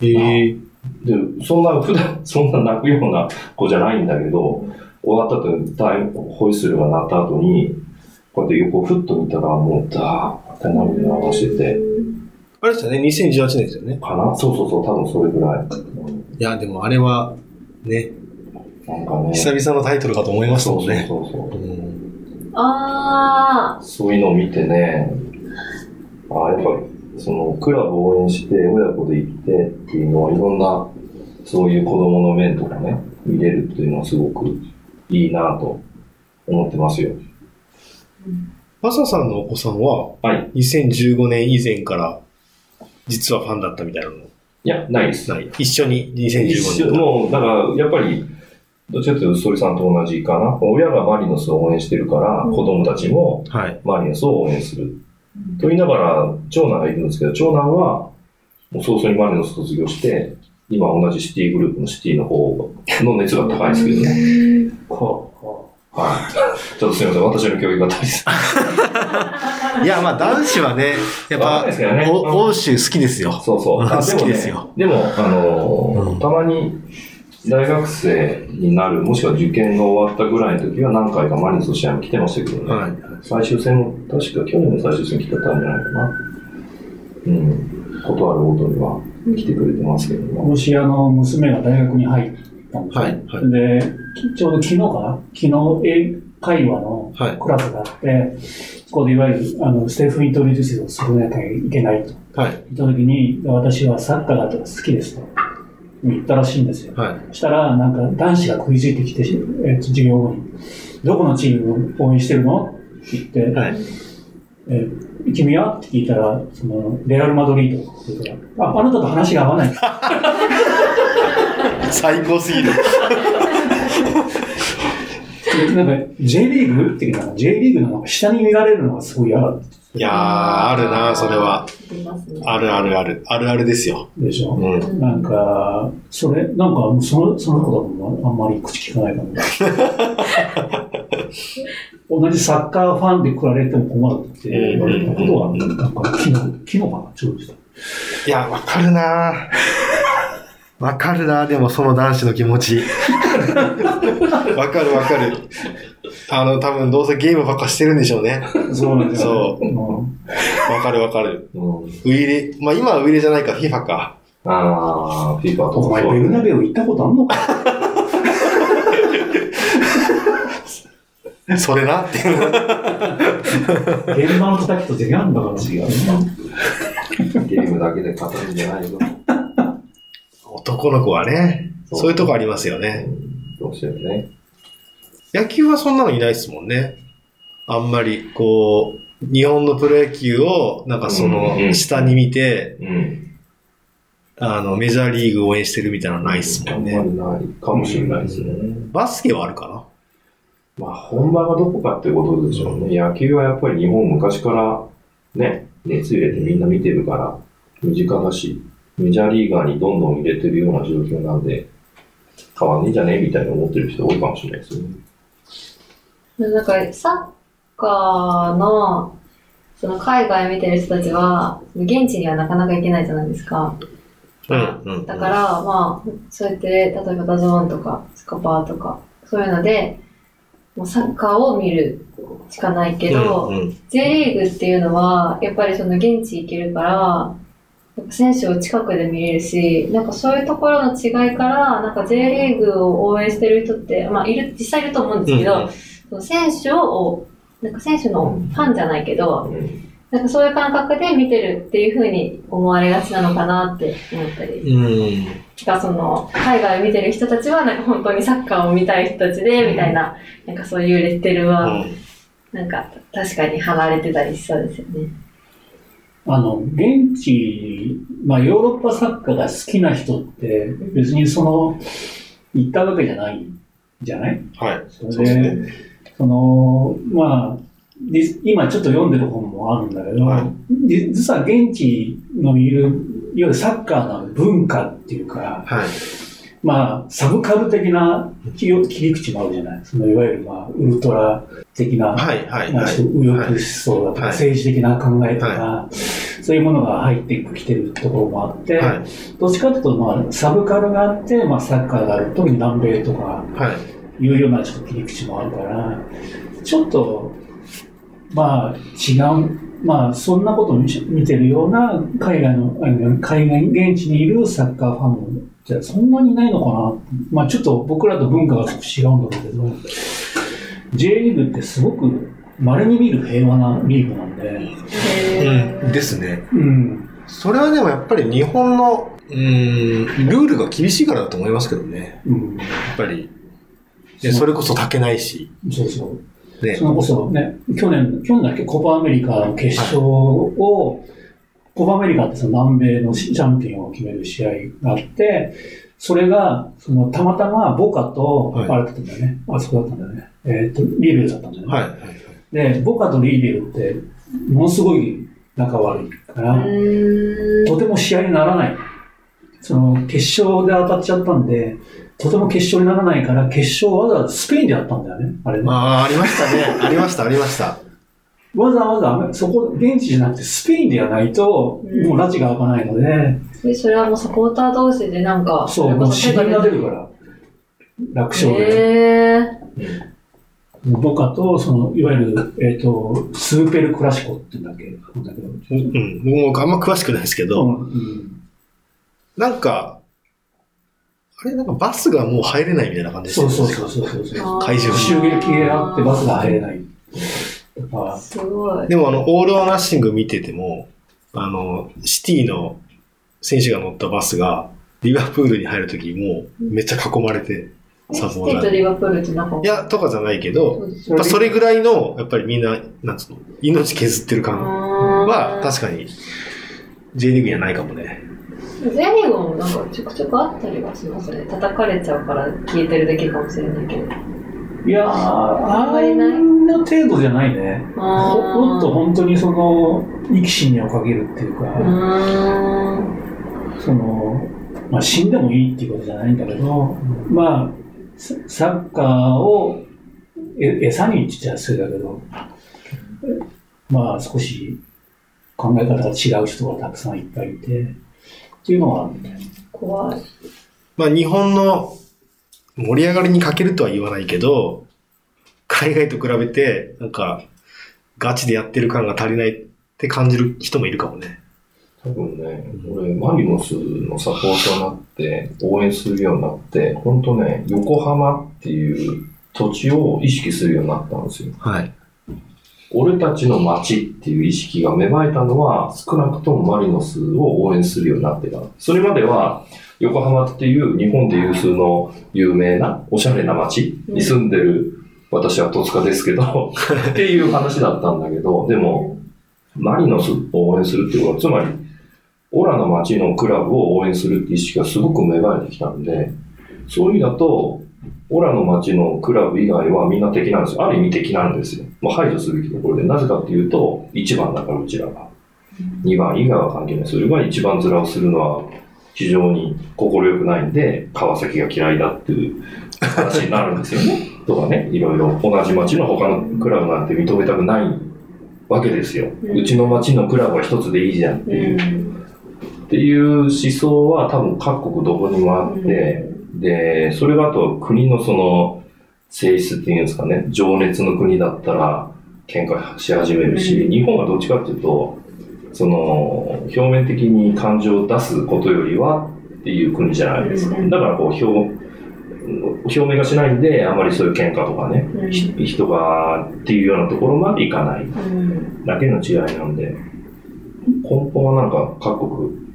ええで、そんな、普段、[laughs] そんな泣くような子じゃないんだけど、終わった後に、タイムホイッスルが鳴った後に、こうやって横をふっと見たら、もう、ダーって涙流してて、あれですよね、2018年ですよね。かな？そうそうそう、多分それぐらい。いや、でもあれは、ね、なんかね、久々のタイトルかと思いましたそうそうもんね。そうそう。うんあそういうのを見てね、あやっぱ、その、クラブを応援して、親子で行ってっていうのは、いろんな、そういう子供の面とかね、見れるっていうのはすごくいいなと思ってますよ。マサさんのお子さんは、はい。2015年以前から、実はファンだったみたいなの？いや、ないです。ない。一緒に一2015年。緒もう、だから、やっぱり、どっちかというと、ソリさんと同じかな。親がマリノスを応援してるから、うん子供たちもはい。マリノスを応援する。と言いながら、長男がいるんですけど、長男は、もう早々にマリノス卒業して、今同じシティグループのシティの方の熱が高いですけどね。はい。ちょっとすみません、私の教育が足りず。[laughs] いや、まあ男子はね、やっぱいですけどね、お欧州好きですよ。そうそう。あ [laughs] 好きですよ。でも、ね、でもあのーうんたまに大学生になる、もしくは受験が終わったぐらいの時は何回かマリノスの試合も来てましたけどね。はい。最終戦も、確か去年の最終戦来てたんじゃないかな。うん。ことあるごとには来てくれてますけども。今年あの娘が大学に入ったんですよ。はいはいで、きちょうど昨日かな？昨日英会話のはい。クラスがあって、そこでいわゆるあのステフ・イントリデュースをするなきゃいけないとはい。言った時に、私はサッカーが好きですと言ったらしいんですよ。はい。そしたら、なんか男子が食いついてきて、えっと授業後に、どこのチームを応援してるの？って言って、はい。えー君はって聞いたら、その、レアル・マドリードって言うから、あ、あなたと話が合わない。[laughs] 最高すぎる。でなんか、J リーグ？っていうか、J リーグのなんか下に見られるのがすごい嫌だっいやー、あるな、それは。あるあるある。あるあるですよ。たでしょ？うん。なんか、それ、なんかもうその、その子だもんあんまり口聞かないかも。[laughs] 同じサッカーファンで来られても困るって言われたことは、なんか昨日、昨日かな、ちょうどした。いや、わかるなわかるなでもその男子の気持ち。[laughs] わかるわかる。あの、多分どうせゲームばっかしてるんでしょうね。そうなんですよ。そううんわかるわかる。うん。ウイレ、まあ今はウイレじゃないか、FIFA か。あー、FIFA とお前、かそうベルナベオ行ったことあんのか？[laughs] それな？っていう。現場の叩きと違うんだから。違うゲームだけで語るんじゃないぞ。男の子はね、そういうとこありますよね。どうしてもね。野球はそんなのいないですもんね。あんまり、こう、日本のプロ野球を、なんかそうんうの、ん下に見て、うん。あの、メジャーリーグ応援してるみたいなのないっすあんもんね。まりないかもしれないですね。バスケはあるかまあ、本場がどこかってことでしょうね。野球はやっぱり日本昔からね、熱入れてみんな見てるから、身近だし、メジャーリーガーにどんどん入れてるような状況なんで、変わんねえんじゃね？えみたいに思ってる人多いかもしれないですよね。なんか、サッカーの、その海外見てる人たちは、現地にはなかなか行けないじゃないですか。なうん、うん。だから、まあ、そうやって、例えば DAZN とか、スカパーとか、そういうので、もうサッカーを見るしかないけど、うんうん、J リーグっていうのは、やっぱりその現地行けるから、やっぱ選手を近くで見れるし、なんかそういうところの違いから、なんか J リーグを応援してる人って、まあいる、実際いると思うんですけど、うんうんその選手を、なんか選手のファンじゃないけど、うんなんかそういう感覚で見てるっていうふうに思われがちなのかなって思ったり。うん。がその海外を見てる人たちはなんか本当にサッカーを見たい人たちでみたいな、なんかそういうレッテルはうんなんか確かに離れてたりしそうですよね。あの、現地、まあ、ヨーロッパサッカーが好きな人って、別にその、行ったわけじゃないじゃない？はい。そそうですれで、ね。その、まあ、で今ちょっと読んでる本もあるんだけど、はいで実は現地のいる、いわゆるサッカーの文化っていうか、はい。まあ、サブカル的な切り口もあるじゃない。そのいわゆる、まあ、ウルトラ的な、はいはい。右翼思想だとか、はい政治的な考えとか、そういうものが入ってきてるところもあって、はい。どっちかというと、まあ、サブカルがあって、まあ、サッカーがある。特に南米とか、はい。いうようなちょっと切り口もあるから、ちょっと、まあ、違う、まあ、そんなことを見見てるような海外の、海外、現地にいるサッカーファンじゃそんなにいないのかな？まあ、ちょっと僕らと文化が違うんだろうけど、J リーグってすごく稀に見る平和なリーグなんで、へうん。ですね。うん。それはでもやっぱり日本の、うーん、ルールが厳しいからだと思いますけどね。うん。やっぱり。で、それこそ炊けないし。そうそう。ねそ。れこそね、去年、去年だっけ、コパアメリカの決勝を、コパアメリカってその南米のチャンピオンを決める試合があって、それが、その、たまたまボカと、はいあれだったんだよね。あそこだったんだよね。えっ、と、リーベルだったんだよね。はい。はい。で、ボカとリーベルって、ものすごい仲悪いから、ーとても試合にならない。その、決勝で当たっちゃったんで、とても決勝にならないから、決勝わざわざスペインでやったんだよね。あれね。ああ、ありましたね。[laughs] ありました、ありました。わざわざ、そこ、現地じゃなくてスペインでやらないと、うんもう拉致が開かないので、でそれはもうサポーター同士でなんか、そう、もう死神が出るから、楽勝で。へーボカと、その、いわゆる、えっ、と、スーペルクラシコって言うんだっけ？なんだけど。うん。僕もあんま詳しくないですけど、うんうんなんか、あれなんかバスがもう入れないみたいな感じでしたよねそうそうそうそうそう。会場に襲撃があってバスが入れない。すごい。でもあの、オール・ア・ナッシング見てても、あの、シティの選手が乗ったバスが、リバプールに入るときもうめっちゃ囲まれて、サポーターに。とリバプールって仲いや、とかじゃないけど、それぐらいの、やっぱりみんな、なんつうの、命削ってる感は確かに J リーグにはないかもね。ゼリーグもなんかちょくちょくあったりはしますね。叩かれちゃうから聞いてるだけかもしれないけど。いやー、あんな程度じゃないね。もっと本当にその、生き死にをかけるっていうか。その、まあ、死んでもいいっていうことじゃないんだけど、まあ、ササッカーをえ餌に言っちゃ失礼だけど、まあ少し考え方が違う人がたくさんいっぱいいて、っていうのはあるんだよね。怖い。まあ日本の盛り上がりに欠けるとは言わないけど、海外と比べて、なんか、ガチでやってる感が足りないって感じる人もいるかもね。多分ね、俺、マリノスのサポーターになって、応援するようになって、本当ね、横浜っていう土地を意識するようになったんですよ。はい。俺たちの街っていう意識が芽生えたのは、少なくともマリノスを応援するようになってから。それまでは、横浜っていう日本で有数の有名なおしゃれな街に住んでる、私は戸塚ですけど、っていう話だったんだけど、でも、マリノスを応援するっていうことは、つまり、オラの街のクラブを応援するって意識がすごく芽生えてきたんで、そういう意味だと、オラの街のクラブ以外はみんな敵なんですよ。ある意味敵なんですよ。まあ、排除すべきところで、なぜかっていうと、1番だからうちらが。2番以外は関係ない。それが1番面をするのは非常に快くないんで、川崎が嫌いだっていう話になるんですよね。[laughs] とかね、いろいろ同じ街の他のクラブなんて認めたくないわけですよ。うちの街のクラブは一つでいいじゃんってういう。ん。っていう思想は多分各国どこにもあって、で、それがあと国のその性質っていうんですかね、情熱の国だったら喧嘩し始めるし、うん。日本はどっちかっていうと、その表面的に感情を出すことよりはっていう国じゃないですか。うん。だからこう表、表明がしないんで、あまりそういう喧嘩とかね、うん。ひ人がっていうようなところまでいかない。うん。だけの違いなんで、根本はなんか各国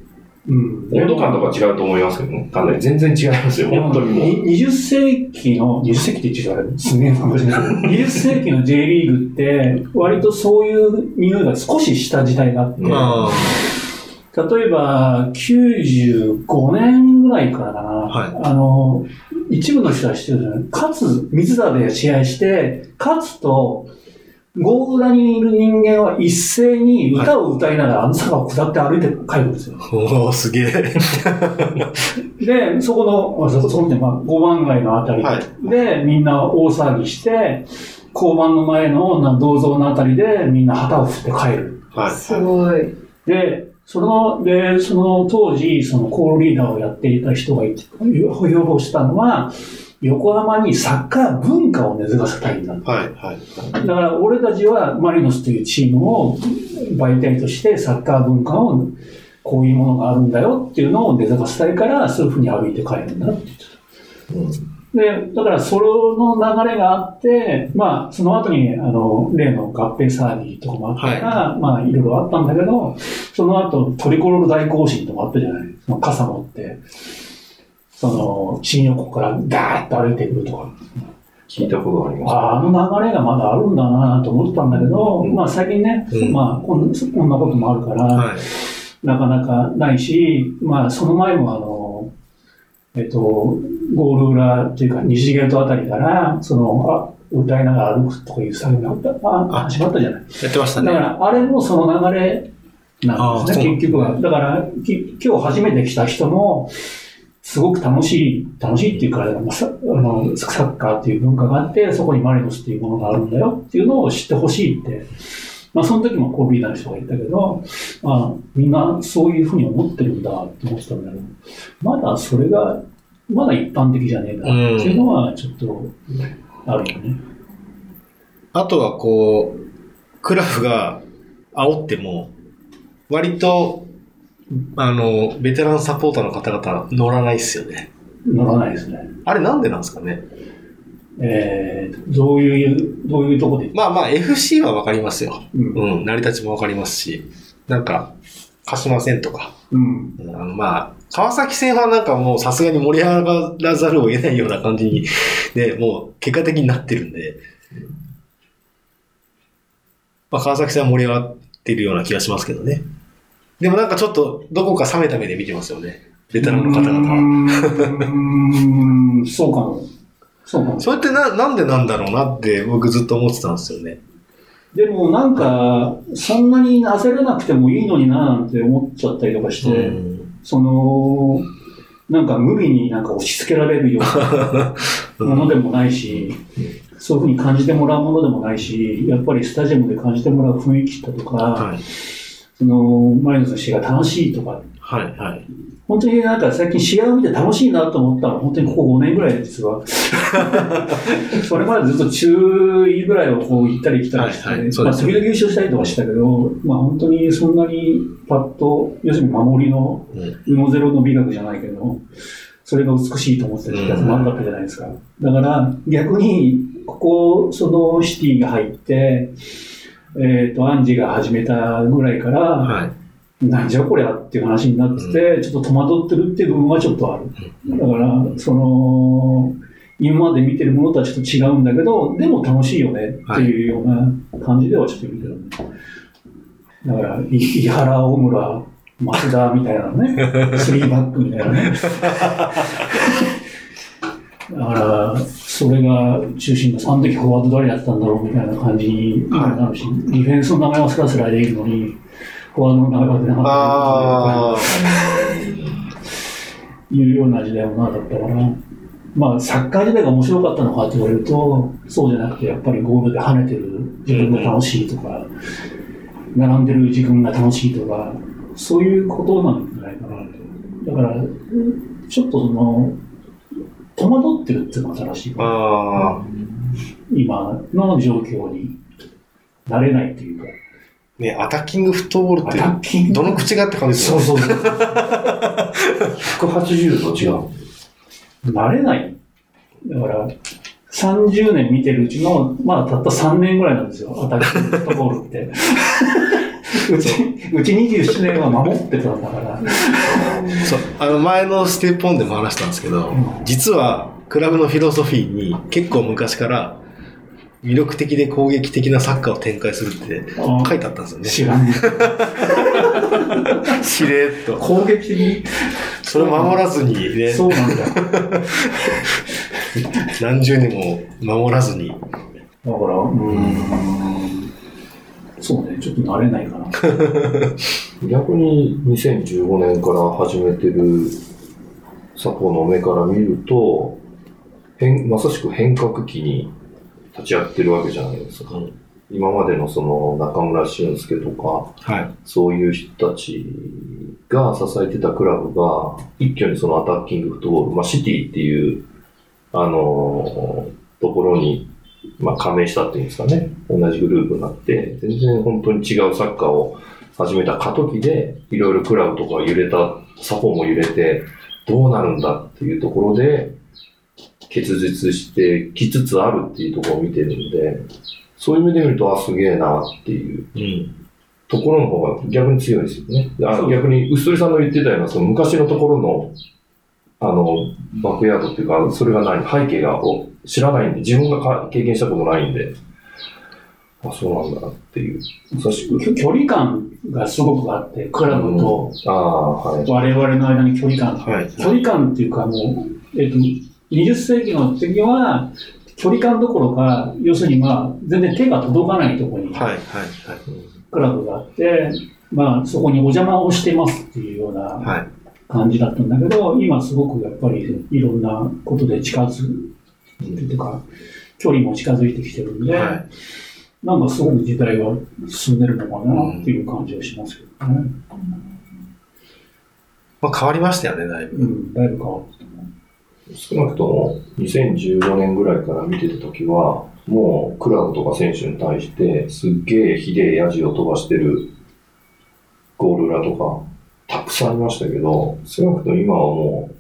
うん。温度感とか違うと思いますけどね。かなり全然違いますよ、本当にもう。に20世紀の、20世紀って言っちゃうすげえかもしれな。[laughs] いけど、20世紀の J リーグって、割とそういう匂いが少しした時代があって、例えば、95年ぐらいからかな、はい。あの、一部の人は知ってるじゃないかつ、水田で試合して、勝つと、ゴール裏にいる人間は一斉に歌を歌いながらあの坂を下って歩いて帰るんですよ。おー、すげえ。[laughs] で、そこの、あそこ、そこで、まあ、五番街のあたりはいで、みんな大騒ぎして、交番の前のな銅像のあたりでみんな旗を振って帰る。はい。すごい。で、その、で、その当時、そのコールリーダーをやっていた人がいて、要望したのは、横浜にサッカー文化を根付かせたいんだ。はい。はい。だから俺たちはマリノスというチームを媒体としてサッカー文化をこういうものがあるんだよっていうのを根付かせたいからそういうふうに歩いて帰るんだって言ってた。で、だからその流れがあって、まあその後にあの例の合併騒ぎとかもあったから、まあいろいろあったんだけど、その後トリコロール大行進とかあったじゃないその傘持って、その新横からガーッと歩いてくるとか。聞いたことがあります。ああの流れがまだあるんだなと思ったんだけど、うんまあ最近ね、うんまあこんなこともあるから、はい。なかなかないし、まあその前もあの、えっと、ゴール裏っていうか西ゲートあたりから、その、あ、歌いながら歩くとかいう作業が始まったじゃない。やってましたね。だから、あれもその流れなんですね、結局は。だから、き今日初めて来た人も、すごく楽しい、楽しいっていうか、まあのサッカーっていう文化があって、そこにマリノスっていうものがあるんだよっていうのを知ってほしいって。まあ、その時もコールリーダーの人が言ったけど、まあ、みんなそういうふうに思ってるんだって思ってたんだけど、まだそれが、まだ一般的じゃねえなっていうのは、ちょっと、あるよね。あとはこう、クラブが煽っても、割と、あの、ベテランサポーターの方々乗らないっすよね。乗らないですね。あれなんでなんですかね？えー、どういう、どういうとこで、まあまあ FC はわかりますよ。うんうん、成り立ちもわかりますし、なんか、鹿島線とか、うん。うんあのまあ、川崎線はなんかもうさすがに盛り上がらざるを得ないような感じに、ね、もう結果的になってるんで、まあ川崎線は盛り上がってるような気がしますけどね。でもなんかちょっとどこか冷めた目で見てますよね。ベテランの方々は。うーん、そうかも。そうかも。それってな、なんでなんだろうなって僕ずっと思ってたんですよね。でもなんか、そんなに焦らなくてもいいのにななんて思っちゃったりとかして、うんその、なんか無理になんか押し付けられるようなものでもないし、そういうふうに感じてもらうものでもないし、やっぱりスタジアムで感じてもらう雰囲気だとか、はい。その、マリノスの試合が楽しいとか、はい、はい。本当になんか最近試合を見て楽しいなと思ったのは本当にここ5年ぐらいで実は。[laughs] それまでずっと中位ぐらいをこう行ったり来たりして、はいはいそうまあ優勝したりとかしたけど、まあ本当にそんなにパッと、要するに守りのうん宇野ゼロの美学じゃないけど、それが美しいと思ってた時期が長かったじゃないですか。だから逆に、ここ、そのシティが入って、えっ、と、アンジが始めたぐらいから、はい。なんじゃこりゃっていう話になってて、ちょっと戸惑ってるっていう部分はちょっとある。だから、その、今まで見てるものとはちょっと違うんだけど、でも楽しいよねっていうような感じではちょっと見てる、ね。だから、い井原、大村、増田みたいなね、[laughs] スリーバックみたいなね。[laughs] だから、それが中心の、その時フォワード誰やってたんだろうみたいな感じになるし、ディフェンスの名前はスラスラでいるのに、フォワードの名前は出なかったとかいうような時代もなかったから、まあ、サッカー時代が面白かったのかって言われると、そうじゃなくて、やっぱりゴールで跳ねてる自分が楽しいとか、並んでる自分が楽しいとか、そういうことなんじゃないかなと。だから、ちょっとその、戸惑ってるっていうのが正しいあ。。ああ。今の状況になれないというか、ね、アタッキングフットボールってどの口がって感じですよね。そうそうそう。[laughs] 180度違う。慣れない。だから、30年見てるうちの、まあ、たった3年ぐらいなんですよ、アタッキングフットボールって。[laughs] うち、うち27年は守ってたんだから。そう。あの、前のステップオンでも話したんですけど、実は、クラブのフィロソフィーに結構昔から、魅力的で攻撃的なサッカーを展開するってあ書いてあったんですよね。知らねしれーっえ。[laughs] と。攻撃的に、それを守らずにね、そうなんだ。[laughs] [laughs] 何十年も守らずに。だから、うーん。そうね、ちょっと慣れないかな。[laughs] 逆に2015年から始めてるサポの目から見ると、変まさしく変革期に立ち会ってるわけじゃないですか。うん今までのその中村俊輔とか、はい。そういう人たちが支えてたクラブが、一挙にそのアタッキングフットボール、まあ、シティっていう、あのーところに、まあ、加盟したっていうんですかね、同じグループになって、全然本当に違うサッカーを始めた過渡期で、いろいろクラブとか揺れた、サポも揺れて、どうなるんだっていうところで、結実してきつつあるっていうところを見てるんで、そういう意味で見ると、あ、すげえなっていううん。ところの方が逆に強いですよね。あ逆に、薄鳥さんの言ってたような、その昔のところの、あの、バックヤードっていうか、それがない、背景が知らないんで、自分がか経験したことないんで、あ、そうなんだなっていう。優し距離感がすごくあって、クラブとああ、はい。我々の間に距離感がはい。距離感っていうかもう、えっと、20世紀の時は、距離感どころか、要するにまあ、全然手が届かないところにはい。はい。クラブがあって、まあ、そこにお邪魔をしてますっていうようなはい。感じだったんだけど、今すごくやっぱりいろんなことで近づいてというか、距離も近づいてきてるんで、はい。なんかすごく時代が進んでるのかなっていう感じはしますけどね。まあ変わりましたよね、だいぶ。うん、だいぶ変わったと思う。少なくとも2015年ぐらいから見てた時は、もうクラブとか選手に対してすっげえひでえヤジを飛ばしてるゴール裏とかたくさんいましたけど、少なくとも今はもう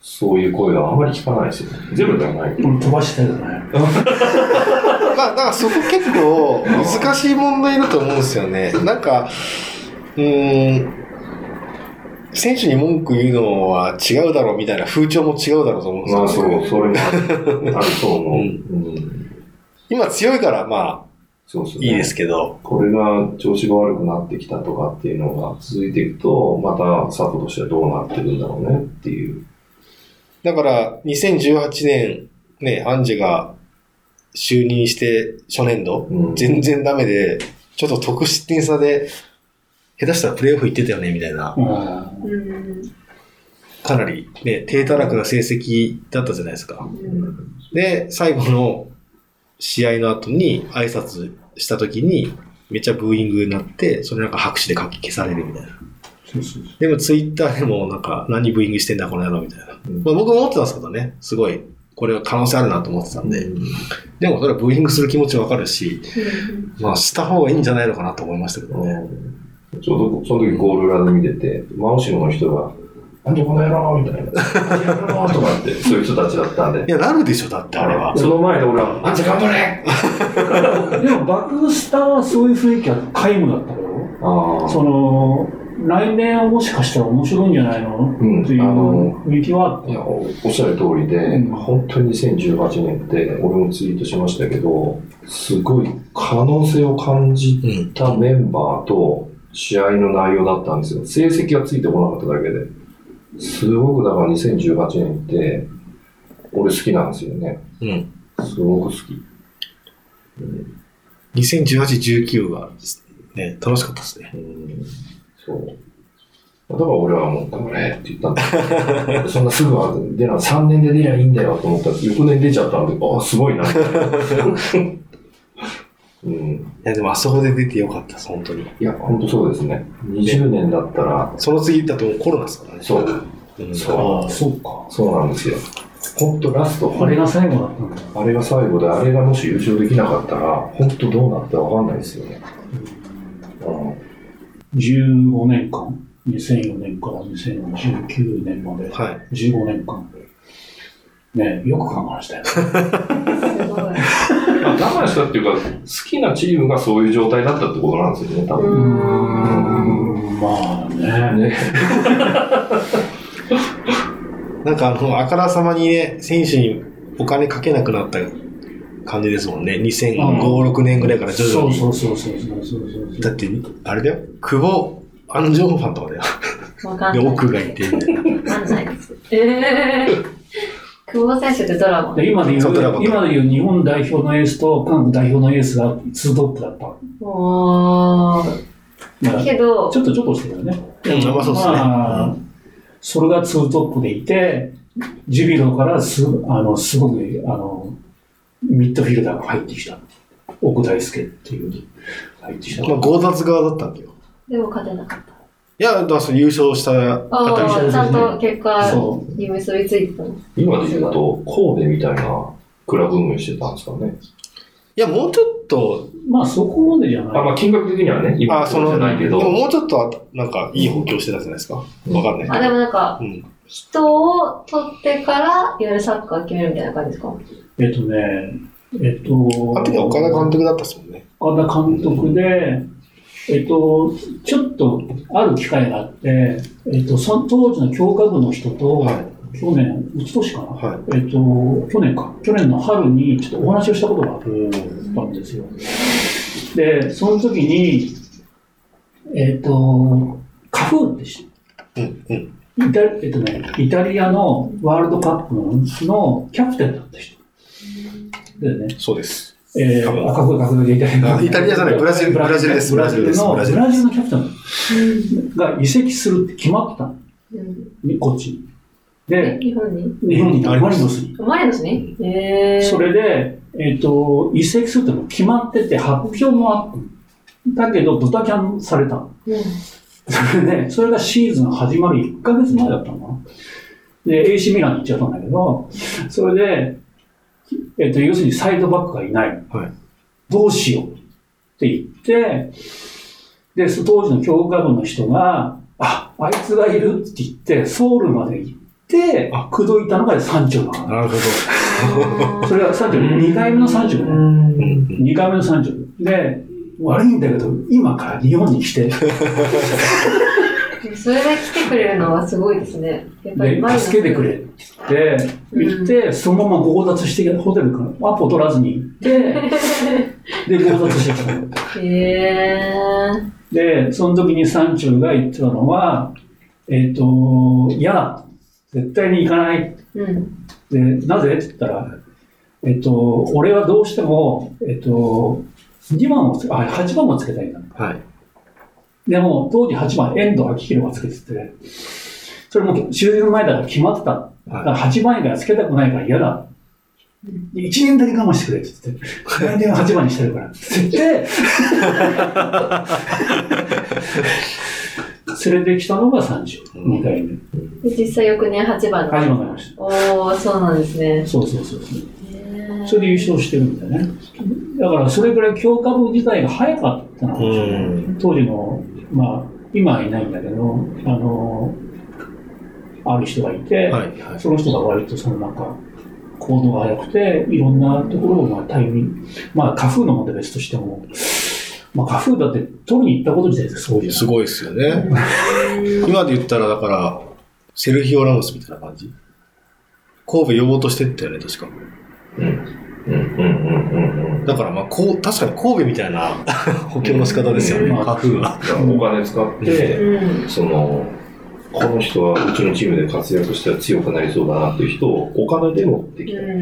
そういう声はあまり聞かないですよね。ゼロではない飛ばしたよね。[laughs] まあ、だからそこ結構難しい問題だと思うんですよね。なんか、うーん、選手に文句言うのは違うだろうみたいな風潮も違うだろうと思うんですよ、まあそう、それもあるあると思う。う [laughs] うんん。今強いからまそうですね。あいいですけど、これが調子が悪くなってきたとかっていうのが続いていくと、またサポとしてはどうなってるんだろうねっていう。だから2018年ね、アンジェが就任して初年度、うん全然ダメで、ちょっと得失点差で、下手したらプレーオフ行ってたよね、みたいな。うんうん。かなりね、低たらくな成績だったじゃないですか。で、最後の試合の後に挨拶した時に、めっちゃブーイングになって、それなんか拍手で書き消されるみたいな。でもツイッターでもなんか何ブーイングしてんだこの野郎みたいな。うんまあ、僕も思ってたんですけどね、すごい、これは可能性あるなと思ってたんで。でもそれはブーイングする気持ちわかるし、まあした方がいいんじゃないのかなと思いましたけどね。ちょうどその時ゴール裏で見てて、真後ろの人が、なんでこの野郎みたいな。とかって、そういう人たちだったんでい。や、なるでしょ、だってあれは。その前で俺は、あんた頑張れでも、バックスターはそういう雰囲気は皆無だったよ。あその、来年はもしかしたら面白いんじゃないの？うんっていうあの雰囲気はあったいやおおっしゃる通りで、うん本当に2018年って、俺もツイートしましたけど、すごい可能性を感じうん。たメンバーと試合の内容だったんですよ。成績がついてこなかっただけで。すごくだから2018年って、俺好きなんですよね。うん。すごく好き。2018、19はね、楽しかったですね。うんそう。だから俺はもう、頑張れって言ったんだ。[laughs] そんなすぐは出な、3年で出りゃいいんだよと思ったら、翌年出ちゃったんで、あ、すごいな。[laughs] [laughs] うん。いや、でもあそこで出てよかったです、本当に。いや、本当そうですね。20年だったら、その次だとコロナですからね。そう、うん。そうああ、そうか。そうなんですよ。本当ラスト、あれが最後だったんだ。あれが最後で、あれがもし優勝できなかったら、本当どうなってわかんないですよね。うん。15年間、2004年から2019年まで、はい。15年間？ねよく考えましたよ。[laughs] 我慢したっていうか、好きなチームがそういう状態だったってことなんですよね、多う分。ん。まあね。ね。[laughs] なんかあの、あからさまにね、選手にお金かけなくなった感じですもんね。2005、6年ぐらいから徐々に。そうそうそうそうそうそうだって、あれだよ。久保、アンジョンファンとかだよ。で。奥がいて、みたいな。わかんないです。ええー。久保選手ってドラマ。で今で言そう今で言う日本代表のエースと韓国代表のエースがツートップだった。だけど、ちょっとちょっとしてるよね。うんまあそうですねまあそれがツートップでいて、ジュビロからすあのすごくあのミッドフィルダーが入ってきた。奥大輔っていう入ってきた。まあ、強奪側だったんだよ。でも勝てなかった。いや、だからその優勝したあたりああ、ちゃんと結果そに結びついてたの。今で言うと、神戸みたいなクラブ運営してたんですかね。いや、もうちょっと、まあそこまでじゃあ、ない。まあ金額的にはね、今あ、その、じゃないけどで、ももうちょっと、なんか、いい補強してたじゃないですか。わかんないあ、でもなんか、うん。人を取ってから、いわゆるサッカー決めるみたいな感じですか？えっとね、えっと、あの時は岡田監督だったっすもんね。岡田監督で、えっと、ちょっとある機会があって、えっと、その当時の教科部の人と、はい。去年、うつ年かな、はい。えっと、去年か、去年の春にちょっとお話をしたことがあっうん。たんですよ。で、その時に、えっと、カフーって知ってうん。うん。イタえっとね、イタリアのワールドカップのキャプテンだった人。でね、そうです。えー、カフーあ、カフー、カフーでイタリアあイタリアじゃないブラジルブラジルですブラジルの、ブラジルですブラジルのキャプテンが移籍するって決まってたのうん。こっちに。で、日本に日本にママリノスに。マリノスにへえ。それで、えっ、と、移籍するってのも決まってて、発表もあった。だけど、ドタキャンされたの。うん。そ [laughs] れで、それがシーズン始まる1ヶ月前だったのかな。で、AC ミランに行っちゃったんだけど、それで、えっ、と、要するにサイドバックがいない。はいどうしようって言って、で、そ当時の教科部の人が、あ、あいつがいるって言って、ソウルまで行ってあ、口説いたのが山頂なの。なるほど。[laughs] それが山頂、2回目の山頂ね。うん。2回目の山頂。で、悪いんだけど、今から日本に来て、[laughs] それで来てくれるのはすごいですね。やっぱりで助けてくれって言って、言って、そのまま強奪して、ホテルからアポ取らずに行って、[laughs] で、強奪してきたの。へえ。で、その時に山中が言ってたのは、えっ、と、嫌だ。絶対に行かない。うん。で、なぜ？って言ったら、えっ、と、俺はどうしても、えっ、と、2番をつけ、あ、8番もつけたいんだ。はい。でも、当時8番、遠藤明宏がつけてて、それもシーズン前だから決まってた。だから8番以外はつけたくないから嫌だ。1年だけ我慢してくれって言って、来年は8番にしてるからって言って、[laughs] 連れてきたのが30、2回目。で実際翌年8番8番にの。なりました。おー、そうなんですね。そうそうそうそれで優勝してるんだよね。だからそれぐらい強化部自体が早かったのかもしれない。うん。当時の、まあ、今はいないんだけど、あの、ある人がいて、はい。はい。その人が割とそのなんか、行動が早くて、いろんなところをまあタイミング、まあ、カフーのもで別としても、まあ、カフーだって取りに行ったこと自体ですごい。すごいですよね。[laughs] 今で言ったら、だから、セルヒオ・ラモスみたいな感じ？神戸呼ぼうとしてったよね、確か。うん。うんうんうんうんうん。だから、まあ、こう、確かに神戸みたいな [laughs] 補強の仕方ですよね、うんカフーは。お金使って、うん。その、この人はうちのチームで活躍したら強くなりそうだなっていう人をお金で持ってきた。うんうんう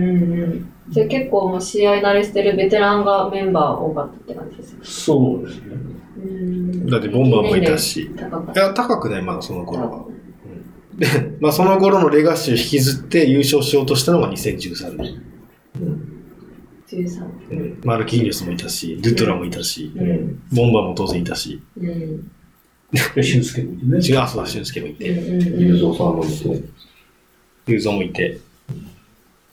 ん。じゃあ結構もう試合慣れしてるベテランがメンバー多かったって感じですよ。そうですね。うんだってボンバーもいたし。いや、高くない、まだその頃は。で、まあ、その頃のレガシーを引きずって優勝しようとしたのが2013年。13。うんマルキーニョスもいたし、ドゥトラもいたし、うん。ボンバーも当然いたし、うん。で、俊介もいてね。違う、そうだ、俊介もいうんて、ゆうぞうさんもいて。ユーゾもいて。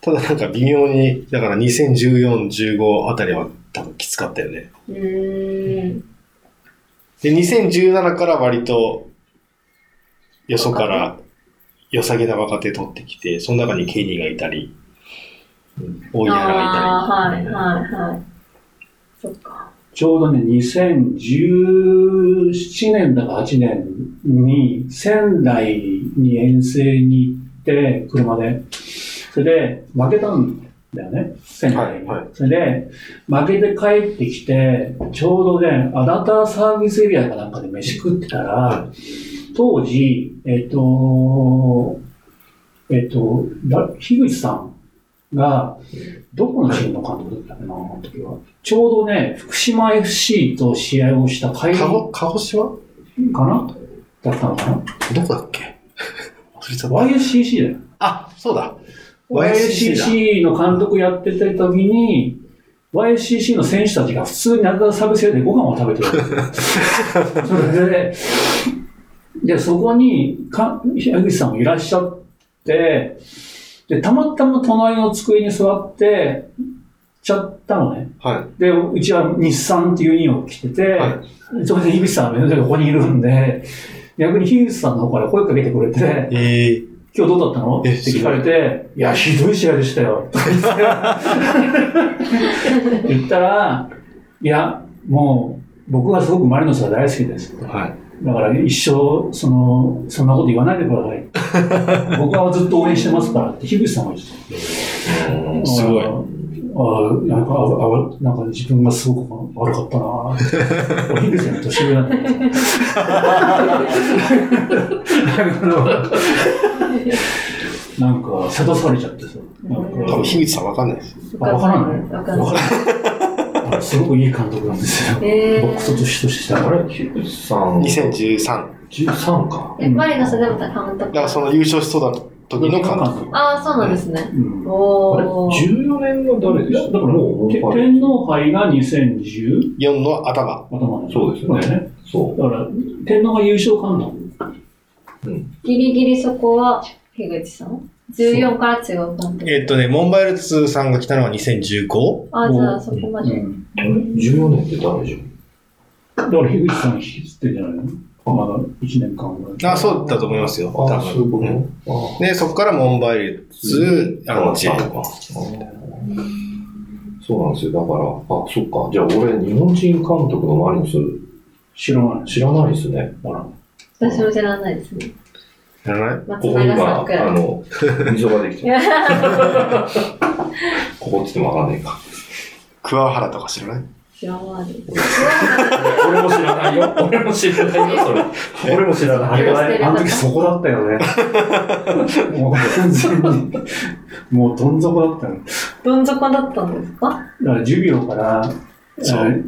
ただなんか微妙に、だから2014、15あたりは多分きつかったよね。で、2017から割と、よそから良さげな若手取ってきて、その中にケニーがいたり、大いああ、たり。はい、はい、はい。そっか。ちょうどね、2017年だか8年に仙台に遠征に行って、車で。それで負けたんだよね、仙台に。はいはいそれで、負けて帰ってきて、ちょうどね、アダターサービスエリアかなんかで飯食ってたら、当時、えっ、と、えっ、と、だ樋口さんが、どこのチームの監督だったかな、あの時は。ちょうどね、福島 FC と試合をした帰りかかご、鹿児島？な？だったのかな？どこだっけ？?YSCC だよ。あ、そうだ。YSCC の監督やってた時に、YSCC の選手たちが普通に中田サブセでご飯を食べてる。それで、で、そこに、か、矢口さんもいらっしゃって、で、たまたま隣の机に座って、ちゃったのね。はで、うちは日産っていうユニを着てて、はそれで樋口さんが目の前でここにいるんで、逆に樋口さんの方から声かけてくれて、い。ええ今日どうだったの？ってえ聞かれて、いや、ひどい試合でしたよ。とか言って [laughs] 言ったら、いや、もう、僕はすごくマリノスが大好きです。はい。だから一生、その、そんなこと言わないでください。[laughs] 僕はずっと応援してますからって、樋口さんが言ってうんた。すごいああ、なんか、ああなんか自分がすごく悪かったな [laughs] 樋口さんが年上なんだけど。なんか、せたされちゃってさ。多分、樋口さんわかんないです。あわからないわかんない。すごくいい監督なんですよ。え僕と年としてあれ、樋口さん、2013。13か。マリノスでも監督だからその優勝しそうだ時の監督。ああ、そうなんですね。うんあれ、おー。14年が誰でしただから、もう、天皇杯が2010 4の頭。頭そうですよね。そだから、天皇が優勝監督。う。うん。ギリギリそこは、樋口さん？?14 から違う監督。えっとね、モンバイルツさんが来たのは 2015? あ、じゃあそこまで。うんあれ ?14 年って誰じゃんだから、樋口さん引きずってんじゃないの？まだ1年間ぐらい。あ、そうだと思いますよ。多あ、そういうこ分。うんとあで、そこからモンバイルツ、あの、J ああそうなんですよ。だから、あ、そっか。じゃあ俺、日本人監督のマリノス知らない。知らないですね。ほら。私も知らないですね。知らない？松ここに永さ今。あの、溝ができてます。[laughs] ここって言ってもわかんないか。桑原とか知らない？知らない。俺も知らないよ。俺も知らないよ、それ。俺も知らないよ。あの時そこだったよね。もう完全に、もうどん底だったよ。どん底だったんですか？だから、ジュビロから、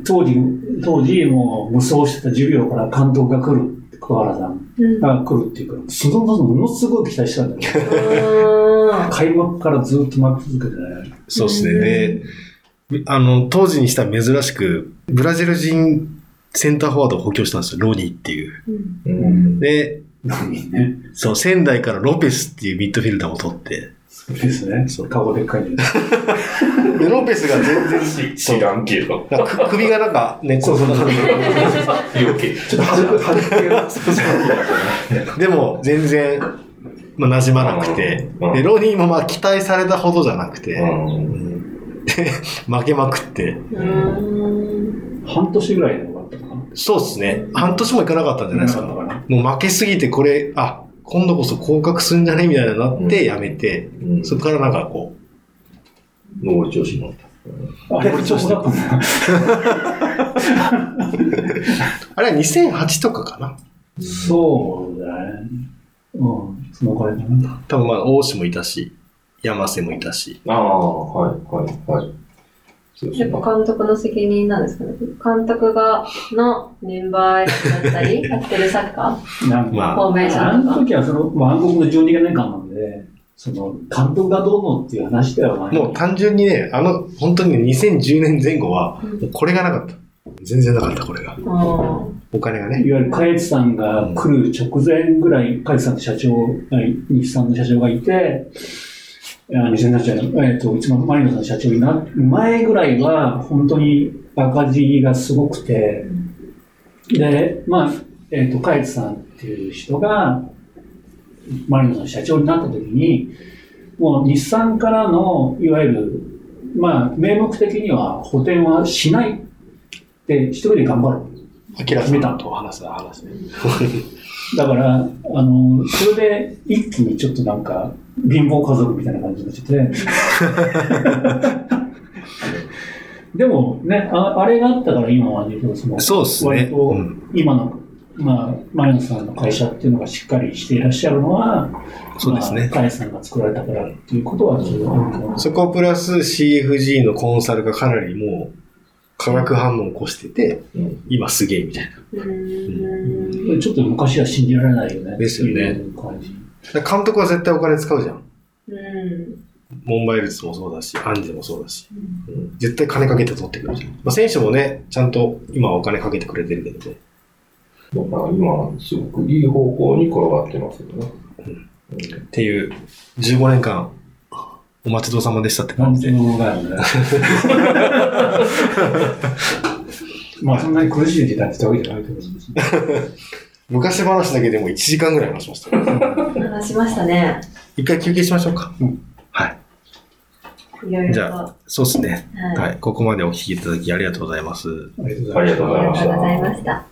当時、当時もう無双してたジュビロから監督が来る、桑原さんうん。うが来るっていうから、そのものすごい期待したんだけど。開幕からずっと負け続けてね。そうですね。で、あの、当時にしたら珍しく、ブラジル人センターフォワードを補強したんですよ、ロニーっていう。うんうん。で、ね。そう、仙台からロペスっていうミッドフィルダーを取って、そうですね。そう顔でっかいね。[laughs] で、ロペスが全然、知らんけど。なんかく首がなんかね、そうそうそう余計。ちょっと軽く、軽く。でも、全然、まあ、馴染まなくて、うんで、ロニーもまあ、期待されたほどじゃなくて、で [laughs] 負けまくって。半年ぐらいで終わったかな。そうですね、半年もいかなかったんじゃないですか。もう負けすぎて、これ、あ、今度こそ降格すんじゃね？みたいになって、やめて、うんそこからなんかこ上り調子になった。あれ、そこだったんだ。う、あれは2008とかかな。そうだね。うん、そのくらいかな。多分まあ、大志もいたし、山瀬もいたし。ああ、はい、はい、はい。やっぱ監督の責任なんですかね。監督が、のメンバーだったり、[laughs] やってるサッカなんか、まあフォーメーショあンとか。の時はその、暗黒の12年間なんで、その、監督がどうのっていう話ではない。もう単純にね、あの、本当にね、2010年前後は、これがなかった。全然なかった、これが。あお金がね。いわゆるカエツさんが来る直前ぐらい、カエツさんって社長、はい日産の社長がいて、いや日産の社長、えっ、と、一番マリノスの社長になる前ぐらいは、本当に赤字がすごくて、で、まあ、えっ、と、カエツさんっていう人が、マリノスの社長になった時に、もう日産からの、いわゆる、まあ、名目的には補填はしないって、一人で頑張る。アキラさんと話す話ね。だから、あの、それで一気にちょっとなんか、貧乏家族みたいな感じになっちゃって。[laughs] でもねあ、あれがあったから今はね、そのそうっすね。今のまあ、前野さんの会社っていうのがしっかりしていらっしゃるのは、そうですねまあ、さんが作られたからっていうことは、ちょっとあると思います。そこプラス CFG のコンサルがかなりもう化学反応を起こしてて、うんい。今すげえみたいな。うーん。ちょっと昔は信じられないよね。ですよね監督は絶対お金使うじゃん。うん。モンバイルズもそうだし、アンジェもそうだし。絶対金かけて取ってくるじゃん。まあ、選手もね、ちゃんと今はお金かけてくれてるけどね。だから今、すごくいい方向に転がってますよね。っていう、15年間、お待ちどうさまでしたって感じで。なんていうのだよね。[laughs] まあ、そんなに苦しい時代ってわけじゃないけど、昔話だけでも1時間ぐらい話しました。話しましたね。一回休憩しましょうか。うんはい。いろいろと。じゃあ、そうですね。はい。はい。ここまでお聞きいただきありがとうございます。ありがとうございますありがとうございましたありがとうございました。